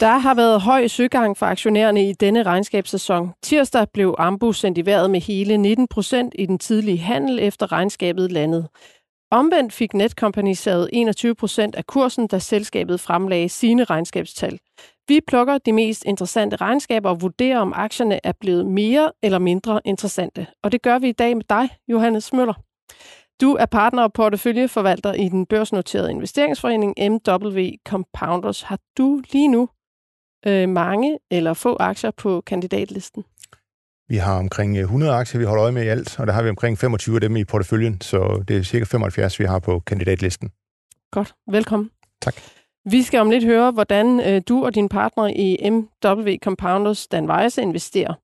Der har været høj søgang for aktionærerne i denne regnskabssæson. Tirsdag blev Ambu sendt i vejret med hele 19 procent i den tidlige handel efter regnskabet landet. Omvendt fik Netcompany savet 21 procent af kursen, da selskabet fremlagde sine regnskabstal. Vi plukker de mest interessante regnskaber og vurderer, om aktierne er blevet mere eller mindre interessante. Og det gør vi i dag med dig, Johannes Møller. Du er partner og porteføljeforvalter i den børsnoterede investeringsforening MW Compounders. Har du lige nu øh, mange eller få aktier på kandidatlisten? Vi har omkring 100 øh, aktier, vi holder øje med i alt, og der har vi omkring 25 af dem i porteføljen, så det er cirka 75, vi har på kandidatlisten. Godt. Velkommen. Tak. Vi skal om lidt høre, hvordan øh, du og din partner i MW Compounders, Dan Weise, investerer.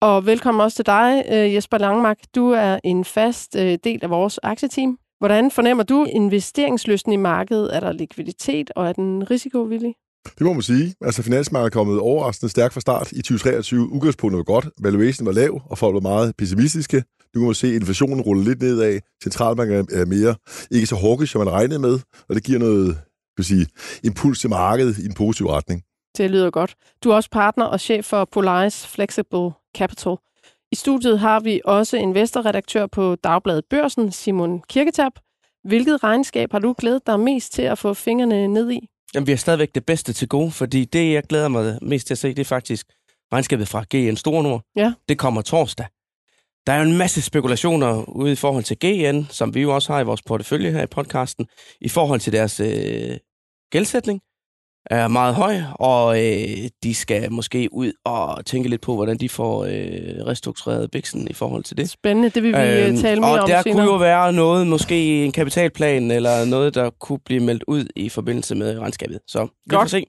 Og velkommen også til dig, øh, Jesper Langmark. Du er en fast øh, del af vores aktieteam. Hvordan fornemmer du investeringslysten i markedet? Er der likviditet, og er den risikovillig? Det må man sige. Altså, finansmarkedet er kommet overraskende stærkt fra start i 2023. Udgangspunktet var godt, valuation var lav, og folk var meget pessimistiske. Nu kan man se, at inflationen ruller lidt nedad. Centralbanken er mere ikke så hawkish, som man regnede med, og det giver noget kan sige, impuls til markedet i en positiv retning. Det lyder godt. Du er også partner og chef for Polaris Flexible Capital. I studiet har vi også investorredaktør på Dagbladet Børsen, Simon Kirketab. Hvilket regnskab har du glædet dig mest til at få fingrene ned i? Jamen, vi har stadigvæk det bedste til gode, fordi det, jeg glæder mig mest til at se, det er faktisk regnskabet fra GN Stornord. Ja. Det kommer torsdag. Der er jo en masse spekulationer ude i forhold til GN, som vi jo også har i vores portefølje her i podcasten, i forhold til deres øh, gældsætning er meget høj, og øh, de skal måske ud og tænke lidt på, hvordan de får øh, restruktureret Bixen i forhold til det. Spændende, det vil vi øh, øhm, tale mere og om der senere. kunne jo være noget, måske en kapitalplan, eller noget, der kunne blive meldt ud i forbindelse med regnskabet. Så vi får se.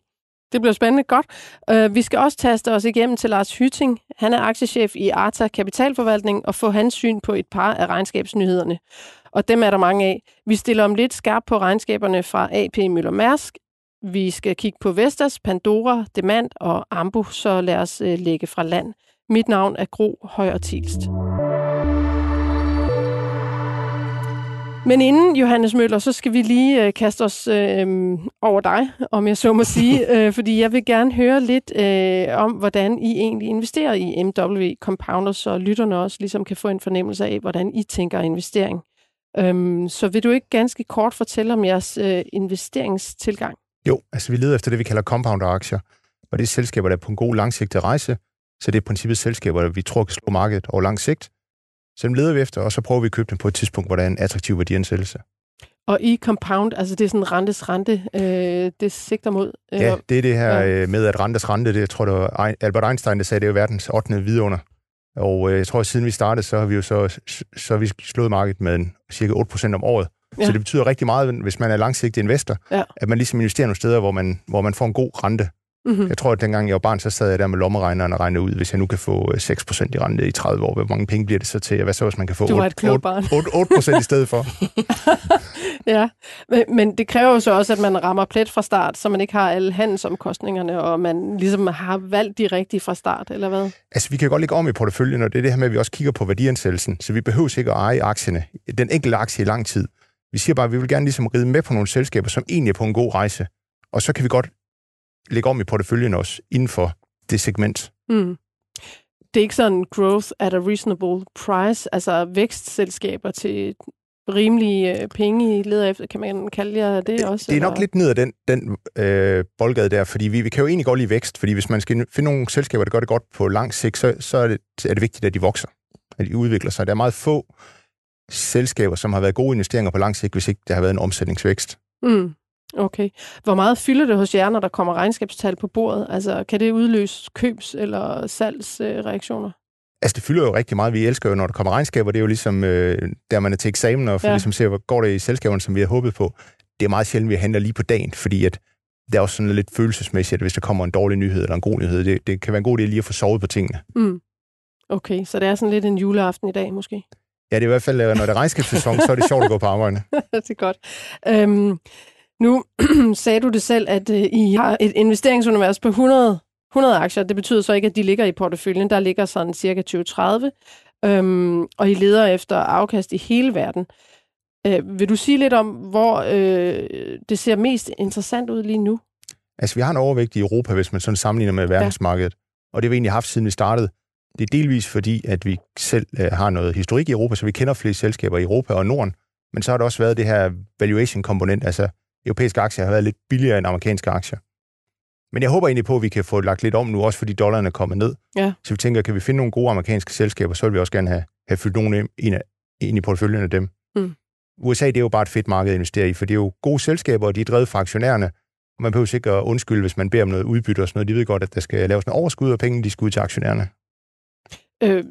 Det bliver spændende. Godt. Uh, vi skal også taste os igennem til Lars Hytting. Han er aktiechef i Arta Kapitalforvaltning og få hans syn på et par af regnskabsnyhederne. Og dem er der mange af. Vi stiller om lidt skarpt på regnskaberne fra AP Møller Mærsk, vi skal kigge på Vestas, Pandora, Demand og Ambu, så lad os øh, lægge fra land. Mit navn er Gro Højer Tilst. Men inden, Johannes Møller, så skal vi lige øh, kaste os øh, over dig, om jeg så må sige, øh, fordi jeg vil gerne høre lidt øh, om, hvordan I egentlig investerer i MW Compounders, så lytterne også ligesom kan få en fornemmelse af, hvordan I tænker investering. Øhm, så vil du ikke ganske kort fortælle om jeres øh, investeringstilgang? Jo, altså vi leder efter det, vi kalder compounder-aktier, og det er selskaber, der er på en god langsigtet rejse, så det er i princippet selskaber, der vi tror kan slå markedet over lang sigt. Så dem leder vi efter, og så prøver vi at købe dem på et tidspunkt, hvor der er en attraktiv værdiansættelse. Og i compound, altså det er sådan rentes rente, øh, det sigter mod? Øh, ja, det er det her ja. øh, med, at rentes rente, det jeg tror, var Albert Einstein, der sagde, det er jo verdens 8. vidunder. Og øh, jeg tror, at siden vi startede, så har vi jo så, så har vi slået markedet med en, cirka 8% om året. Ja. Så det betyder rigtig meget, hvis man er langsigtet investor, ja. at man ligesom investerer nogle steder, hvor man, hvor man får en god rente. Mm-hmm. Jeg tror, at dengang jeg var barn, så sad jeg der med lommeregneren og regnede ud, hvis jeg nu kan få 6% øh, i rente i 30 år, hvor mange penge bliver det så til? Hvad så, hvis man kan få 8, 8, 8, 8% i stedet for? ja, men, men det kræver jo så også, at man rammer plet fra start, så man ikke har alle handelsomkostningerne, og man ligesom har valgt de rigtige fra start, eller hvad? Altså, vi kan godt lægge om i porteføljen, og det er det her med, at vi også kigger på værdiansættelsen, så vi behøver ikke at eje aktierne, den enkelte aktie i lang tid. Vi siger bare, at vi vil gerne ligesom ride med på nogle selskaber, som egentlig er på en god rejse. Og så kan vi godt lægge om i porteføljen også inden for det segment. Mm. Det er ikke sådan growth at a reasonable price, altså vækstselskaber til rimelige øh, penge, I leder efter, kan man kalde jer det også? Det er nok eller? lidt ned ad den, den øh, boldgade der, fordi vi, vi kan jo egentlig godt lide vækst, fordi hvis man skal finde nogle selskaber, der gør det godt på lang sigt, så, så er, det, er det vigtigt, at de vokser, at de udvikler sig. Der er meget få selskaber, som har været gode investeringer på lang sigt, hvis ikke der har været en omsætningsvækst. Mm. Okay. Hvor meget fylder det hos jer, når der kommer regnskabstal på bordet? Altså, kan det udløse købs- eller salgsreaktioner? Altså, det fylder jo rigtig meget. Vi elsker jo, når der kommer regnskaber. Det er jo ligesom, øh, der man er til eksamen, og for ja. ligesom ser, hvor går det i selskaberne, som vi har håbet på. Det er meget sjældent, vi handler lige på dagen, fordi at det er også sådan lidt følelsesmæssigt, at hvis der kommer en dårlig nyhed eller en god nyhed, det, det kan være en god idé lige at få sovet på tingene. Mm. Okay, så det er sådan lidt en juleaften i dag, måske? Ja, det er i hvert fald, når det er regnskabssæson, så er det sjovt at gå på arbejde. det er godt. Øhm, nu sagde du det selv, at øh, I har et investeringsunivers på 100, 100 aktier. Det betyder så ikke, at de ligger i porteføljen. Der ligger sådan cirka 20-30. Øhm, og I leder efter afkast i hele verden. Øh, vil du sige lidt om, hvor øh, det ser mest interessant ud lige nu? Altså, vi har en overvægt i Europa, hvis man sådan sammenligner med verdensmarkedet. Ja. Og det har vi egentlig haft, siden vi startede. Det er delvis fordi, at vi selv øh, har noget historik i Europa, så vi kender flere selskaber i Europa og Norden. Men så har der også været det her valuation-komponent, altså europæiske aktier har været lidt billigere end amerikanske aktier. Men jeg håber egentlig på, at vi kan få lagt lidt om nu, også fordi dollaren er kommet ned. Ja. Så vi tænker, kan vi finde nogle gode amerikanske selskaber, så vil vi også gerne have, have fyldt nogle ind, ind i porteføljen af dem. Mm. USA, det er jo bare et fedt marked at investere i, for det er jo gode selskaber, og de er drevet fra aktionærerne. Og man behøver ikke at undskylde, hvis man beder om noget udbytte og sådan noget. De ved godt, at der skal laves noget overskud, og pengene de skal ud til aktionærerne. Øh,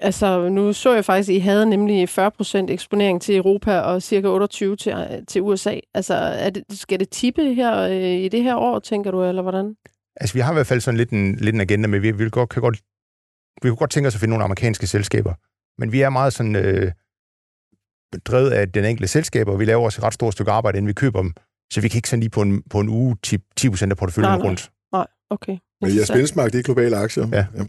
altså, nu så jeg faktisk, at I havde nemlig 40% eksponering til Europa og cirka 28% til, til USA. Altså, er det, skal det tippe her øh, i det her år, tænker du, eller hvordan? Altså, vi har i hvert fald sådan lidt en, lidt en agenda med, vi, vi, godt, kan godt, vi kunne godt tænke os at finde nogle amerikanske selskaber. Men vi er meget sådan øh, drevet af den enkelte selskaber, og vi laver også et ret stort stykke arbejde, inden vi køber dem. Så vi kan ikke sådan lige på en, på en uge 10, 10% af porteføljen Nej, nej. rundt. Nej, okay. Men jeres benchmark, det er globale aktier. Ja. ja.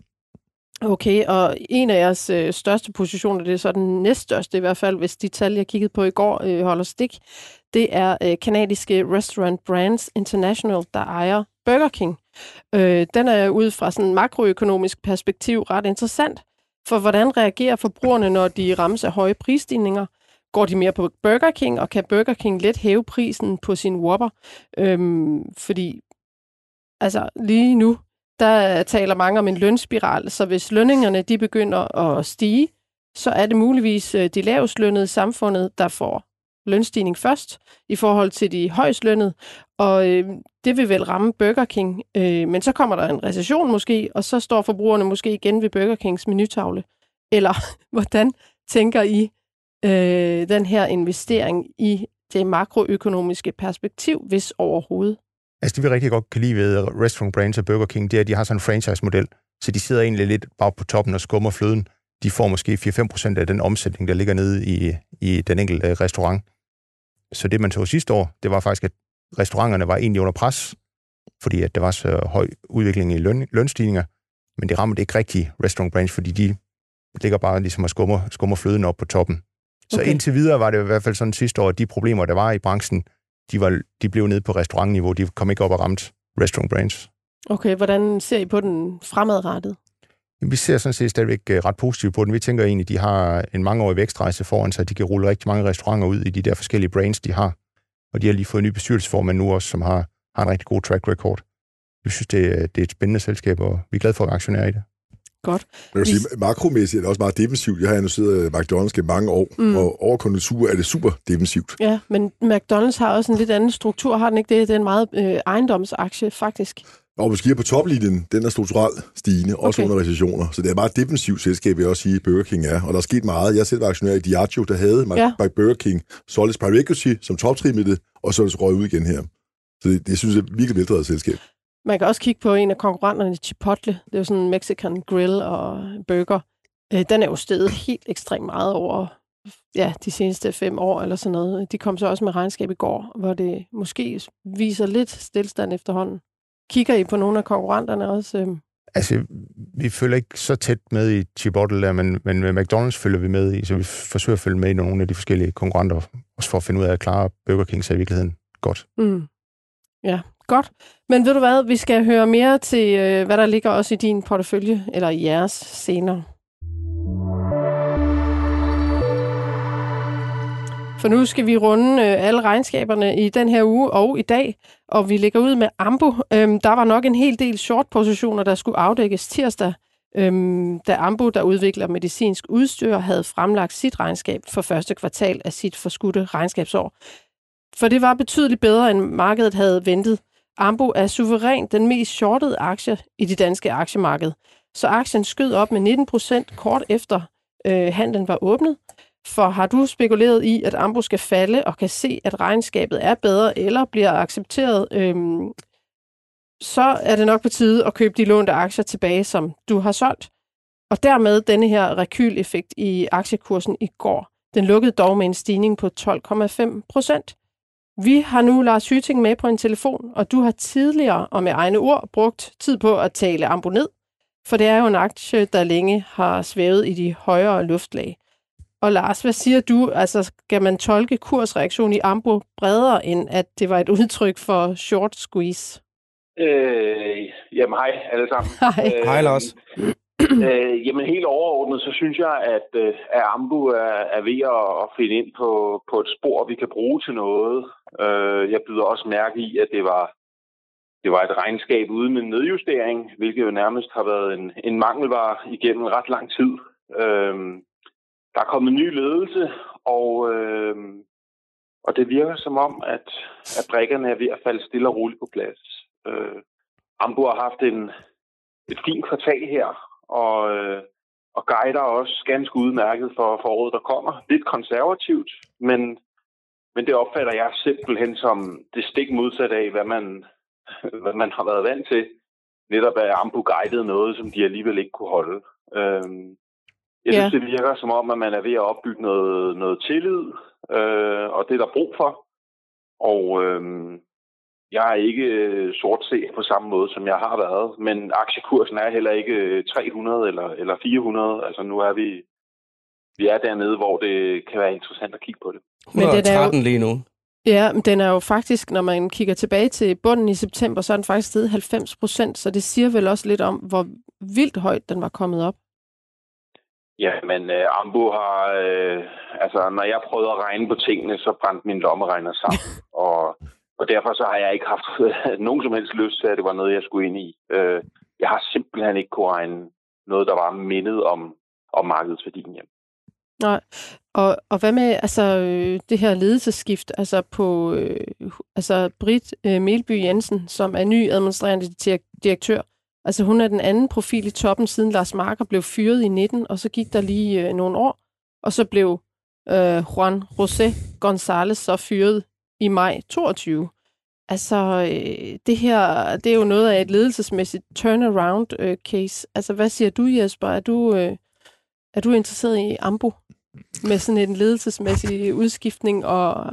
Okay, og en af jeres øh, største positioner, det er så den næststørste i hvert fald, hvis de tal, jeg kiggede på i går, øh, holder stik, det er øh, kanadiske Restaurant Brands International, der ejer Burger King. Øh, den er ud fra sådan en makroøkonomisk perspektiv ret interessant, for hvordan reagerer forbrugerne, når de rammes af høje prisstigninger? Går de mere på Burger King, og kan Burger King let hæve prisen på sin Whopper? Øhm, fordi altså lige nu, der taler mange om en lønspiral, så hvis lønningerne de begynder at stige, så er det muligvis øh, de lavest lønnede i samfundet, der får lønstigning først i forhold til de højst lønnede, og øh, det vil vel ramme Burger King. Øh, men så kommer der en recession måske, og så står forbrugerne måske igen ved Burger Kings menutavle. Eller hvordan tænker I øh, den her investering i det makroøkonomiske perspektiv, hvis overhovedet? Altså, det vi rigtig godt kan lide ved Restaurant Brands og Burger King, det er, at de har sådan en franchise-model, så de sidder egentlig lidt bare på toppen og skummer fløden. De får måske 4-5% af den omsætning, der ligger nede i, i den enkelte restaurant. Så det, man så sidste år, det var faktisk, at restauranterne var egentlig under pres, fordi at der var så høj udvikling i løn, lønstigninger, men det ramte ikke rigtig Restaurant Brands, fordi de ligger bare ligesom og skummer, skummer fløden op på toppen. Så Okay. indtil videre var det i hvert fald sådan sidste år, at de problemer, der var i branchen, de, var, de blev nede på restaurantniveau. De kom ikke op og ramte Restaurant Brands. Okay, hvordan ser I på den fremadrettet? Vi ser sådan set stadigvæk øh, ret positivt på den. Vi tænker egentlig, at de har en mangeårig vækstrejse foran sig. De kan rulle rigtig mange restauranter ud i de der forskellige brands, de har. Og de har lige fået en ny bestyrelsesformand nu også, som har, har en rigtig god track record. Vi synes, det, er- det er et spændende selskab, og vi er glade for at være aktionærer i det. Godt. Man kan sige, makromæssigt er det også meget defensivt. Jeg har analyseret McDonald's gennem mange år, Mm. og over konjunktur er det super defensivt. Ja, men McDonald's har også en lidt anden struktur, har den ikke det? Det er en meget øh, ejendomsaktie, faktisk. Og kigger på toplinjen, den er strukturelt stigende, også Okay. under recessioner. Så det er et meget defensivt selskab, vil jeg også sige, Burger King er. Og der er sket meget. Jeg selv var aktionær i Diageo, der havde Ja. ja. Burger King solgt Private Equity som toptrim i det, og så er det så røget ud igen her. Så det, det synes jeg er virkelig veldrevet selskab. Man kan også kigge på en af konkurrenterne, Chipotle. Det er jo sådan en Mexican grill og burger. Øh, den er jo steget helt ekstremt meget over ja, de seneste fem år eller sådan noget. De kom så også med regnskab i går, hvor det måske viser lidt stillstand efterhånden. Kigger I på nogle af konkurrenterne også? Øh, Altså, vi følger ikke så tæt med i Chipotle, der, men, men med McDonald's følger vi med i, så vi forsøger at følge med i nogle af de forskellige konkurrenter, også for at finde ud af at klare Burger King sig i virkeligheden godt. Mm. Ja, godt. Men ved du hvad, vi skal høre mere til, øh, hvad der ligger også i din portefølje, eller i jeres senere. For nu skal vi runde øh, alle regnskaberne i den her uge og i dag, og vi ligger ud med Ambo. Øhm, der var nok en hel del short-positioner, der skulle afdækkes tirsdag, øhm, da Ambo, der udvikler medicinsk udstyr, havde fremlagt sit regnskab for første kvartal af sit forskudte regnskabsår. For det var betydeligt bedre, end markedet havde ventet. Ambo er suverænt den mest shortede aktie i det danske aktiemarked. Så aktien skød op med 19 procent kort efter øh, handlen var åbnet. For har du spekuleret i, at Ambo skal falde og kan se, at regnskabet er bedre eller bliver accepteret, øh, så er det nok på tide at købe de lånte aktier tilbage, som du har solgt. Og dermed denne her rekyleffekt i aktiekursen i går. Den lukkede dog med en stigning på 12,5 procent. Vi har nu Lars Hyting med på en telefon, og du har tidligere og med egne ord brugt tid på at tale Ambu ned, for det er jo en aktie, der længe har svævet i de højere luftlag. Og Lars, hvad siger du? Altså, skal man tolke kursreaktion i Ambu bredere, end at det var et udtryk for short squeeze? Øh, jamen hej alle sammen. Hej. Øh, Hej, Lars. øh, jamen helt overordnet, så synes jeg, at, øh, at Ambu er, er ved at, at finde ind på, på et spor, vi kan bruge til noget. Øh, jeg byder også mærke i, at det var, det var et regnskab uden en nedjustering, hvilket jo nærmest har været en, en mangelvare igennem ret lang tid. Øh, der er kommet ny ledelse, og, øh, og det virker som om, at, at brækkerne er ved at falde stille og roligt på plads. Øh, Ambu har haft en, et fint kvartal her, og, øh, og guider også ganske udmærket for, for året, der kommer. Lidt konservativt, men, men det opfatter jeg simpelthen som det stik modsat af, hvad man, hvad man har været vant til. Netop at Ambu guidede noget, som de alligevel ikke kunne holde. Øhm, jeg Ja. synes, det virker som om, at man er ved at opbygge noget, noget tillid, øh, og det er der brug for. Og øhm, jeg er ikke øh, sort set på samme måde, som jeg har været, men aktiekursen er heller ikke øh, 300 eller, eller 400. Altså nu er vi, vi er dernede, hvor det kan være interessant at kigge på det. Men det er jo- 113 lige nu. Ja, men den er jo faktisk, når man kigger tilbage til bunden i september, så er den faktisk steget 90 procent, så det siger vel også lidt om, hvor vildt højt den var kommet op. Ja, men øh, Ambo har... Øh, altså, når jeg prøvede at regne på tingene, så brændte min lommeregner sammen. og, og derfor så har jeg ikke haft øh, nogen som helst lyst til, at det var noget, jeg skulle ind i. Øh, jeg har simpelthen ikke kunne regne noget, der var mindet om, om markedsværdien hjem. Nej, og, og hvad med altså, øh, det her ledelsesskift altså på øh, altså Britt øh, Melby Jensen, som er ny administrerende direktør. Altså hun er den anden profil i toppen, siden Lars Marker blev fyret i 19, og så gik der lige øh, nogle år, og så blev øh, Juan José González så fyret i maj 22. Altså, øh, det her, det er jo noget af et ledelsesmæssigt turnaround øh, case. Altså, hvad siger du, Jesper? Er du, øh, er du interesseret i Ambo? Med sådan en ledelsesmæssig udskiftning, og,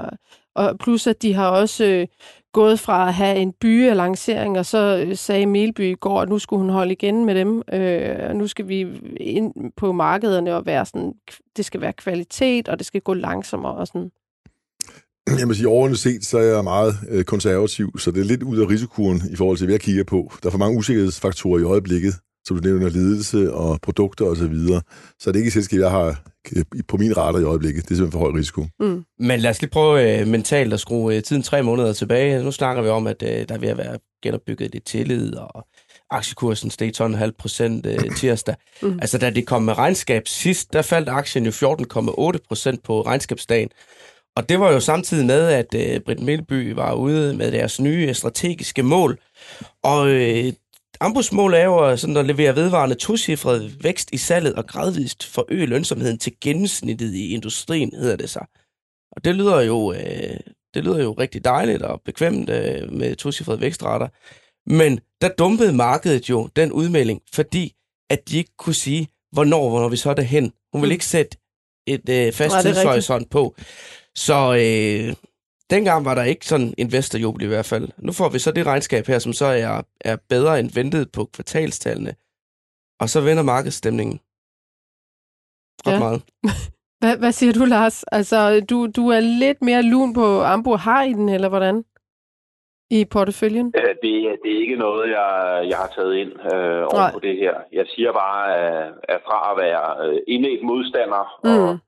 og plus at de har også øh, gået fra at have en bylancering, og så øh, sagde Melby i går, at nu skulle hun holde igen med dem, øh, og nu skal vi ind på markederne og være sådan, det skal være kvalitet, og det skal gå langsommere og sådan. Jeg må sige, overordnet set, så er jeg meget øh, konservativ, så det er lidt ud af risikoen i forhold til, hvad jeg kigger på. Der er for mange usikkerhedsfaktorer i øjeblikket, som du nævner, ledelse og produkter osv. Så, videre. så det er ikke et selskab, jeg har øh, på min radar i øjeblikket. Det er simpelthen for høj risiko. Mm. Men lad os lige prøve øh, mentalt at skrue øh, tiden tre måneder tilbage. Nu snakker vi om, at øh, der er ved at være genopbygget lidt tillid, og aktiekursen steg 12,5 procent øh, tirsdag. Mm. Mm. Altså, da det kom med regnskab sidst, der faldt aktien jo 14,8 procent på regnskabsdagen. Og det var jo samtidig med, at øh, Britt Melby var ude med deres nye strategiske mål. Og øh, Ambus mål er jo sådan at levere vedvarende tocifret vækst i salget og gradvist forøge lønsomheden til gennemsnittet i industrien, hedder det sig. Og det lyder jo, øh, det lyder jo rigtig dejligt og bekvemt øh, med tocifrede vækstrater. Men der dumpede markedet jo den udmelding, fordi at de ikke kunne sige, hvornår, hvornår vi så er derhen. Hun vil Mm. ikke sætte et øh, fast tidshorisont på. Så øh, dengang var der ikke sådan investorjubel i hvert fald. Nu får vi så det regnskab her, som så er, er bedre end ventet på kvartalstallene. Og så vender markedsstemningen ret Ja. meget. Hvad, hvad siger du, Lars? Altså, du, du er lidt mere lun på Ambo. Har I den, eller hvordan? I porteføljen? Det, er- det er ikke noget, jeg, jeg har taget ind øh, over på det her. Jeg siger bare, at, at fra at være øh, indet modstander Mm. og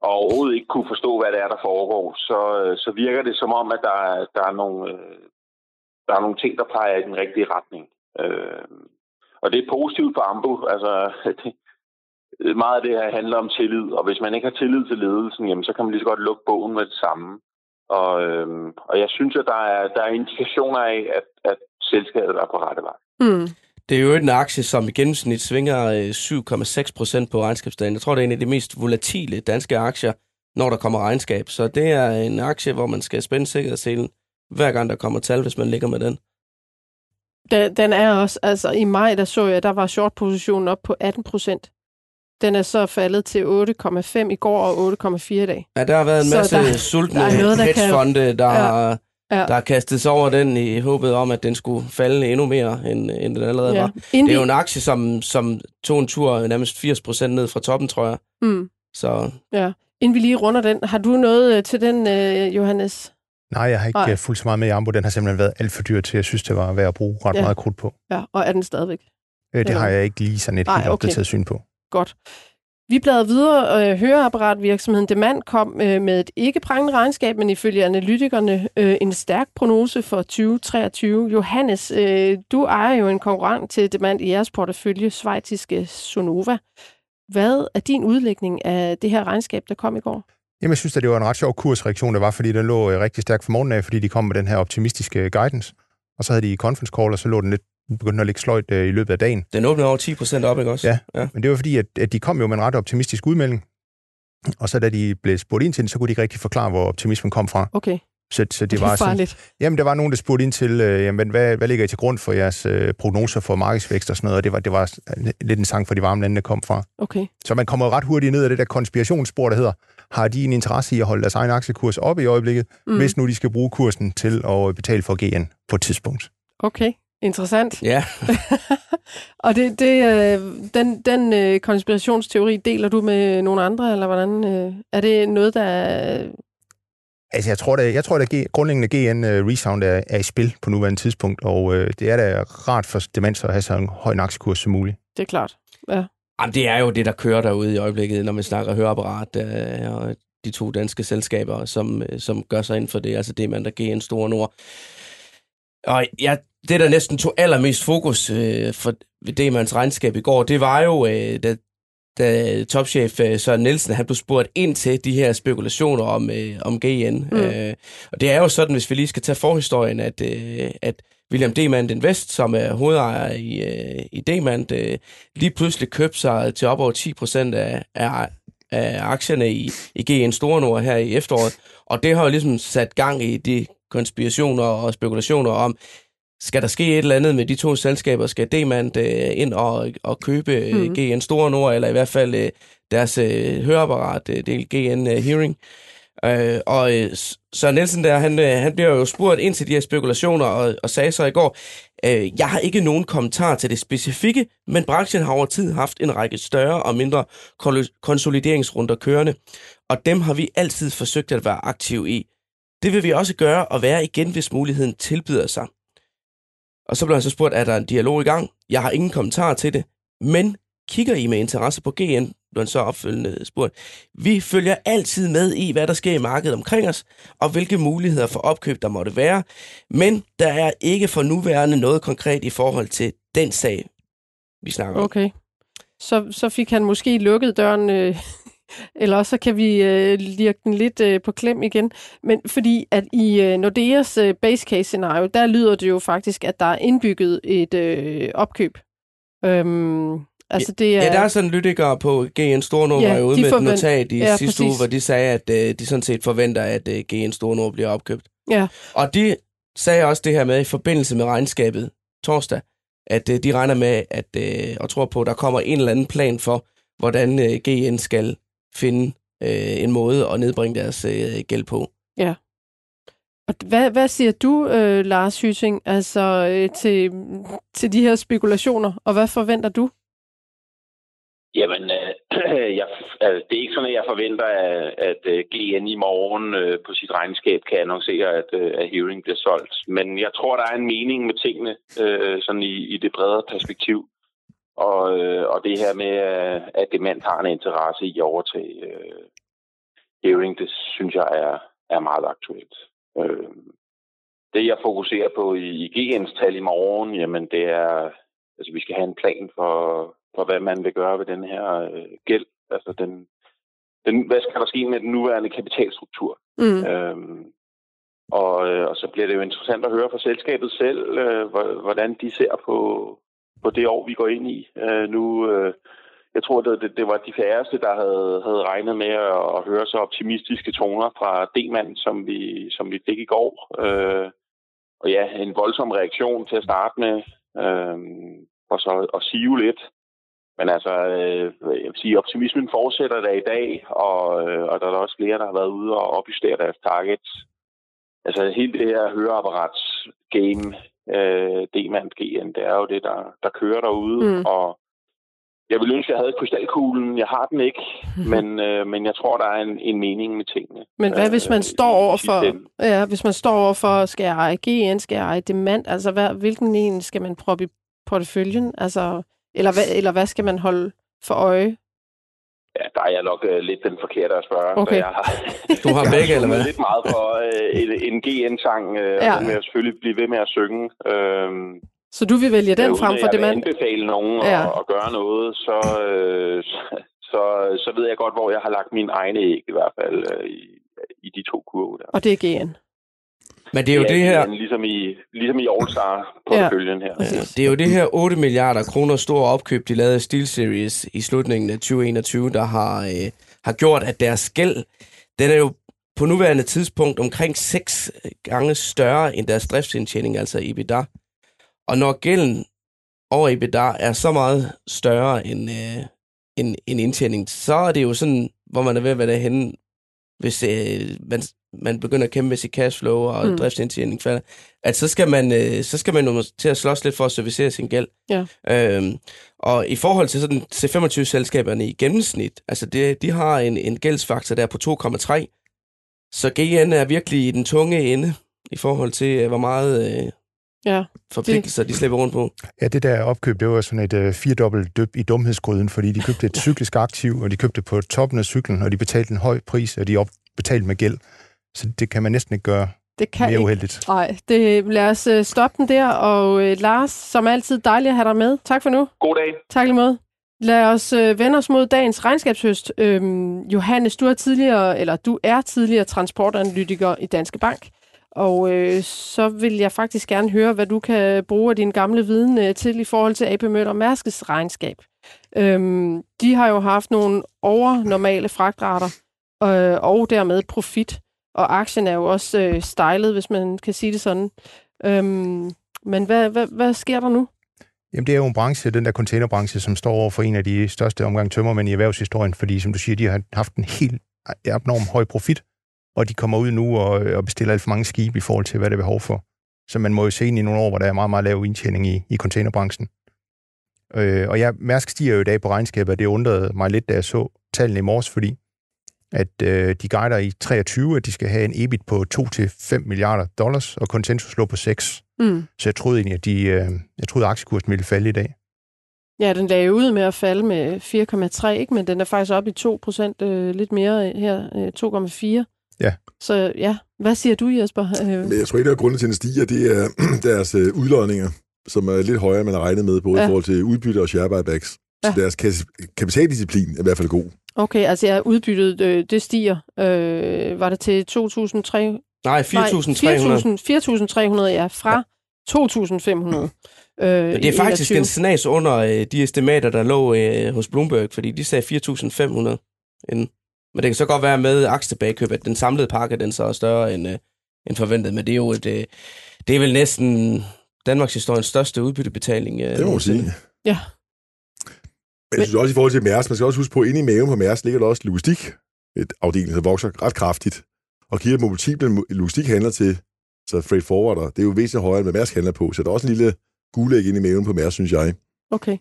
og overhovedet ikke kunne forstå, hvad det er, der foregår, så, øh, så virker det som om, at der, der, er nogle, øh, der er nogle ting, der peger i den rigtige retning. Øh, og det er positivt for Ambo. Altså, det, meget af det her handler om tillid, og hvis man ikke har tillid til ledelsen, jamen, så kan man lige så godt lukke bogen med det samme. Og, øhm, og jeg synes, at der er, der er indikationer af, at, at selskabet er på rette vej. Mm. Det er jo en aktie, som i gennemsnit svinger øh, 7,6 procent på regnskabsdagen. Jeg tror, det er en af de mest volatile danske aktier, når der kommer regnskab. Så det er en aktie, hvor man skal spænde sikkerhedsselen, hver gang der kommer tal, hvis man ligger med den. Den, den er også, altså i maj, der så jeg, der var short-positionen op på 18 procent. Den er så faldet til 8,5 i går og 8,4 i dag. Ja, der har været en masse der- der, sultne der er noget, der kan- hedgefonde, der, Ja. ja. Ja. der har kastet sig over den i håbet om, at den skulle falde endnu mere, end, end den allerede ja. var. Inden Det er jo en aktie, som, som tog en tur nærmest 80 procent ned fra toppen, tror jeg. mm. Så Inden vi lige runder den, har du noget øh, til den, øh, Johannes? Nej, jeg har ikke Nej. Nej. fuldt så meget med i Ambo. Den har simpelthen været alt for dyr til, jeg synes, det var værd at bruge ret Ja. ja. meget krudt på. Ja, og er den stadigvæk? Øh, Det Eller- har jeg ikke lige sådan et Nej, helt okay. opdateret syn på. Godt. Vi bladrede videre. Øh, høreapparatvirksomheden Demand kom øh, med et ikke prangende regnskab, men ifølge analytikerne øh, en stærk prognose for 2023. Johannes, øh, du ejer jo en konkurrent til Demand i jeres portefølje, svejtiske Sonova. Hvad er din udlægning af det her regnskab, der kom i går? Jamen, jeg synes, at det var en ret sjov kursreaktion, der var, fordi den lå øh, rigtig stærkt for morgenen af, fordi de kom med den her optimistiske guidance. Og så havde de i conference call, og så lå den lidt begyndte at ligge sløjt øh, i løbet af dagen. Den åbnede over 10 procent op, ikke også? Ja. ja. Men det var fordi, at, at de kom jo med en ret optimistisk udmelding. Og så da de blev spurgt ind til den, så kunne de ikke rigtig forklare, hvor optimismen kom fra. Okay, Så, så det, det var sådan, farligt. Jamen, der var nogen, der spurgte ind til, øh, jamen, hvad, hvad ligger I til grund for jeres øh, prognoser for markedsvækst og sådan noget, og det var, det var lidt en sang for de varme lande, der kom fra. Okay, Så man kommer ret hurtigt ned af det der konspirationsspor, der hedder, har de en interesse i at holde deres egen aktiekurs oppe i øjeblikket, mm. hvis nu de skal bruge kursen til at betale for GN på et tidspunkt? okay. Interessant. Ja, Og det, det, øh, den, den øh, konspirationsteori deler du med nogle andre, eller hvordan? Øh, er det noget, der... er- Altså, jeg tror, at, jeg tror, at grundlæggende GN uh, Resound er, er i spil på nuværende tidspunkt, og øh, det er da rart for demens at have så en høj en aktiekurs som muligt. Det er klart. Ja. Jamen, det er jo det, der kører derude i øjeblikket, når man snakker høreapparat øh, og de to danske selskaber, som, øh, som gør sig ind for det. Altså det, man der giver en stor nord. Og ja, det, der næsten tog allermest fokus øh, for Demans regnskab i går, det var jo, øh, da, da topchef øh, Søren Nielsen han blev spurgt ind til de her spekulationer om, øh, om GN. Mm. Øh, og det er jo sådan, hvis vi lige skal tage forhistorien, at, øh, at William Demand Invest, som er hovedejer i, øh, i Demand, øh, lige pludselig købte sig til op over 10 procent af, af, af aktierne i, i GN Store Nord her i efteråret. Og det har jo ligesom sat gang i de konspirationer og spekulationer om, skal der ske et eller andet med de to selskaber? Skal Demand øh, ind og, og købe øh, Mhm. GN Store Nord, eller i hvert fald øh, deres øh, høreapparat, øh, del GN øh, Hearing? Øh, og øh, så Nielsen der, han, øh, han bliver jo spurgt ind til de her spekulationer, og, og sagde så i går, øh, jeg har ikke nogen kommentar til det specifikke, men branchen har over tid haft en række større og mindre konsolideringsrunder kørende, og dem har vi altid forsøgt at være aktive i. Det vil vi også gøre og være igen, hvis muligheden tilbyder sig. Og så blev han så spurgt, er der en dialog i gang? Jeg har ingen kommentar til det, men kigger I med interesse på GN? Blev han så opfølgende spurgt. Vi følger altid med i, hvad der sker i markedet omkring os, og hvilke muligheder for opkøb der måtte være, men der er ikke for nuværende noget konkret i forhold til den sag, vi snakker om. Okay. Så, så fik han måske lukket døren, øh, eller også så kan vi øh, lirke den lidt øh, på klem igen. Men fordi at i øh, Nordeas øh, base case scenario, der lyder det jo faktisk, at der er indbygget et øh, opkøb. Øhm, altså det er... Ja, der er sådan lyttikere på GN Stornord, Ja, var ude de med et notat i Ja, sidste uge, præcis. hvor de sagde, at øh, de sådan set forventer, at øh, GN Stornord bliver opkøbt. Ja. Og de sagde også det her med, i forbindelse med regnskabet torsdag, at øh, de regner med, at øh, og tror på, at der kommer en eller anden plan for, hvordan øh, GN skal finde øh, en måde at nedbringe deres øh, gæld på. Og hvad, hvad siger du, øh, Lars Hyting, altså øh, til, til de her spekulationer, og hvad forventer du? Jamen, øh, jeg, altså, det er ikke sådan, at jeg forventer, at, at øh, GN i morgen øh, på sit regnskab kan annoncere, at, øh, at Hearing bliver solgt. Men jeg tror, der er en mening med tingene øh, sådan i, i det bredere perspektiv. Og, øh, og det her med, øh, at Demand har en interesse i at overtage øh, Hearing, det synes jeg er, er meget aktuelt. Øh, det, jeg fokuserer på i, i GN's tal i morgen, jamen det er, altså vi skal have en plan for, for hvad man vil gøre ved den her øh, gæld. Altså den, den, hvad skal der ske med den nuværende kapitalstruktur? Mm. Øhm, og, øh, og så bliver det jo interessant at høre fra selskabet selv, øh, hvor- hvordan de ser på, på det år, vi går ind i. Øh, nu, øh, jeg tror, det, det, det var de færreste, der havde, havde regnet med at, at høre så optimistiske toner fra D-mand, som vi, som vi fik i går. Øh, og ja, en voldsom reaktion til at starte med, øh, og så at sive lidt. Men altså, øh, jeg vil sige, optimismen fortsætter der i dag, og, øh, og der er også flere, der har været ude og opjustere deres targets. Altså hele det her høreapparats game, øh, D-mand GN, det er jo det, der, der kører derude, Mm. og jeg vil ønske, at jeg havde krystalkuglen. Jeg har den ikke, men, øh, men jeg tror, der er en, en mening med tingene. Men hvad hvis man Øh, står over for, ja, hvis man står over for, skal jeg eje GN, skal jeg eje demand? Altså, hvad, hvilken en skal man proppe i porteføljen? Altså, eller, hvad, eller hvad skal man holde for øje? Ja, der er jeg nok øh, lidt den forkerte at spørge. Okay. Så jeg har, Du har jeg begge, eller hvad? lidt meget for øh, en, en GN-sang, øh, Ja. og den vil jeg selvfølgelig blive ved med at synge. Øhm, Så du vil vælge den øh, frem for vil demand? anbefale nogen Ja. at, at gøre noget, så, øh, så, så ved jeg godt, hvor jeg har lagt mine egne æg i hvert fald øh, i, i de to kurve der. Og det er GN. Men det er jo det her... GN, Ligesom i, ligesom i All-Star på Ja. følgen her. Ja, det er jo det her 8 milliarder kroner store opkøb, de lavede af SteelSeries i slutningen af 2021, der har, øh, har gjort, at deres gæld, den er jo på nuværende tidspunkt omkring 6 gange større end deres driftsindtjening, altså EBITDA. Og når gælden over EBITDA er så meget større end, øh, end, end indtjening, så er det jo sådan, hvor man er ved at være derhenne, hvis øh, man, man begynder at kæmpe med sit cashflow og Mm. driftsindtjening falder, at så skal man, øh, så skal man jo til at slås lidt for at servicere sin gæld. Ja. Øhm, og i forhold til sådan C25-selskaberne i gennemsnit, altså det, de har en, en gældsfaktor der på 2,3, så GN er virkelig i den tunge ende i forhold til, øh, hvor meget øh, Ja. forpligtelser de slipper rundt på. Ja, det der opkøb, det var sådan et øh, firedobbelt døb i dumhedsgryden, fordi de købte et cyklisk aktiv, og de købte på toppen af cyklen, og de betalte en høj pris, og de op, betalte med gæld. Så det kan man næsten ikke gøre Det kan mere ikke. uheldigt. Nej, det, lad os øh, stoppe den der. Og øh, Lars, som altid dejligt at have dig med. Tak for nu. God dag. Tak lige måde. Lad os øh, vende os mod dagens regnskabshøst. Øhm, Johannes, du er tidligere, eller du er tidligere transportanalytiker i Danske Bank. Og øh, så vil jeg faktisk gerne høre, hvad du kan bruge af din gamle viden øh, til i forhold til AP Møller Mærskes regnskab. Øhm, de har jo haft nogle overnormale fragtrater øh, og dermed profit. Og aktien er jo også øh, stylet, hvis man kan sige det sådan. Øhm, men hvad, hvad, hvad sker der nu? Jamen, det er jo en branche, den der containerbranche, som står over for en af de største omgang tømmermænd i erhvervshistorien, fordi, som du siger, de har haft en helt abnorm høj profit, og de kommer ud nu og, og bestiller alt for mange skibe i forhold til, hvad der er behov for. Så man må jo se ind i nogle år, hvor der er meget, meget lav indtjening i, i containerbranchen. Øh, og ja, Mærsk stiger jo i dag på regnskabet, og det undrede mig lidt, da jeg så tallene i morges, fordi at øh, de guider i 23, at de skal have en EBIT på 2-5 milliarder dollars, og konsensus lå på 6. Mm. Så jeg troede egentlig, at de, øh, jeg troede, at aktiekursen ville falde i dag. Ja, den lagde ud med at falde med 4,3, ikke? men den er faktisk oppe i 2 procent, øh, lidt mere her, øh, 2,4. Ja. Så ja, hvad siger du, Jesper? Øh, Men jeg tror ikke, at grunden til, at den stiger, det er deres øh, udlodninger, som er lidt højere, end man har regnet med, både Ja. ja. i forhold til udbytte og share buybacks. Så Ja. deres kas- kapitaldisciplin er i hvert fald god. okay, altså ja, udbyttet, øh, det stiger. Øh, var det til 2.300? Nej, 4.300. 4.300, ja, fra 2.500. Øh, det er faktisk en snas under øh, de estimater, der lå øh, hos Bloomberg, fordi de sagde 4.500 inden. Men det kan så godt være med aktietilbagekøb, at den samlede pakke den så er større end, øh, end forventet. Men det er jo et, øh, det er vel næsten Danmarks historiens største udbyttebetaling. Øh, Det må man sige. Ja. Men jeg synes også i forhold til Mærs, man skal også huske på, at inde i maven på Mærs ligger der også logistik, et afdeling, der vokser ret kraftigt. Og kigger på multiple logistikhandler til, så freight forwarder, det er jo væsentligt højere, end hvad Mærsk handler på. Så der er også en lille gulæg inde i maven på Mærs, synes jeg. Okay.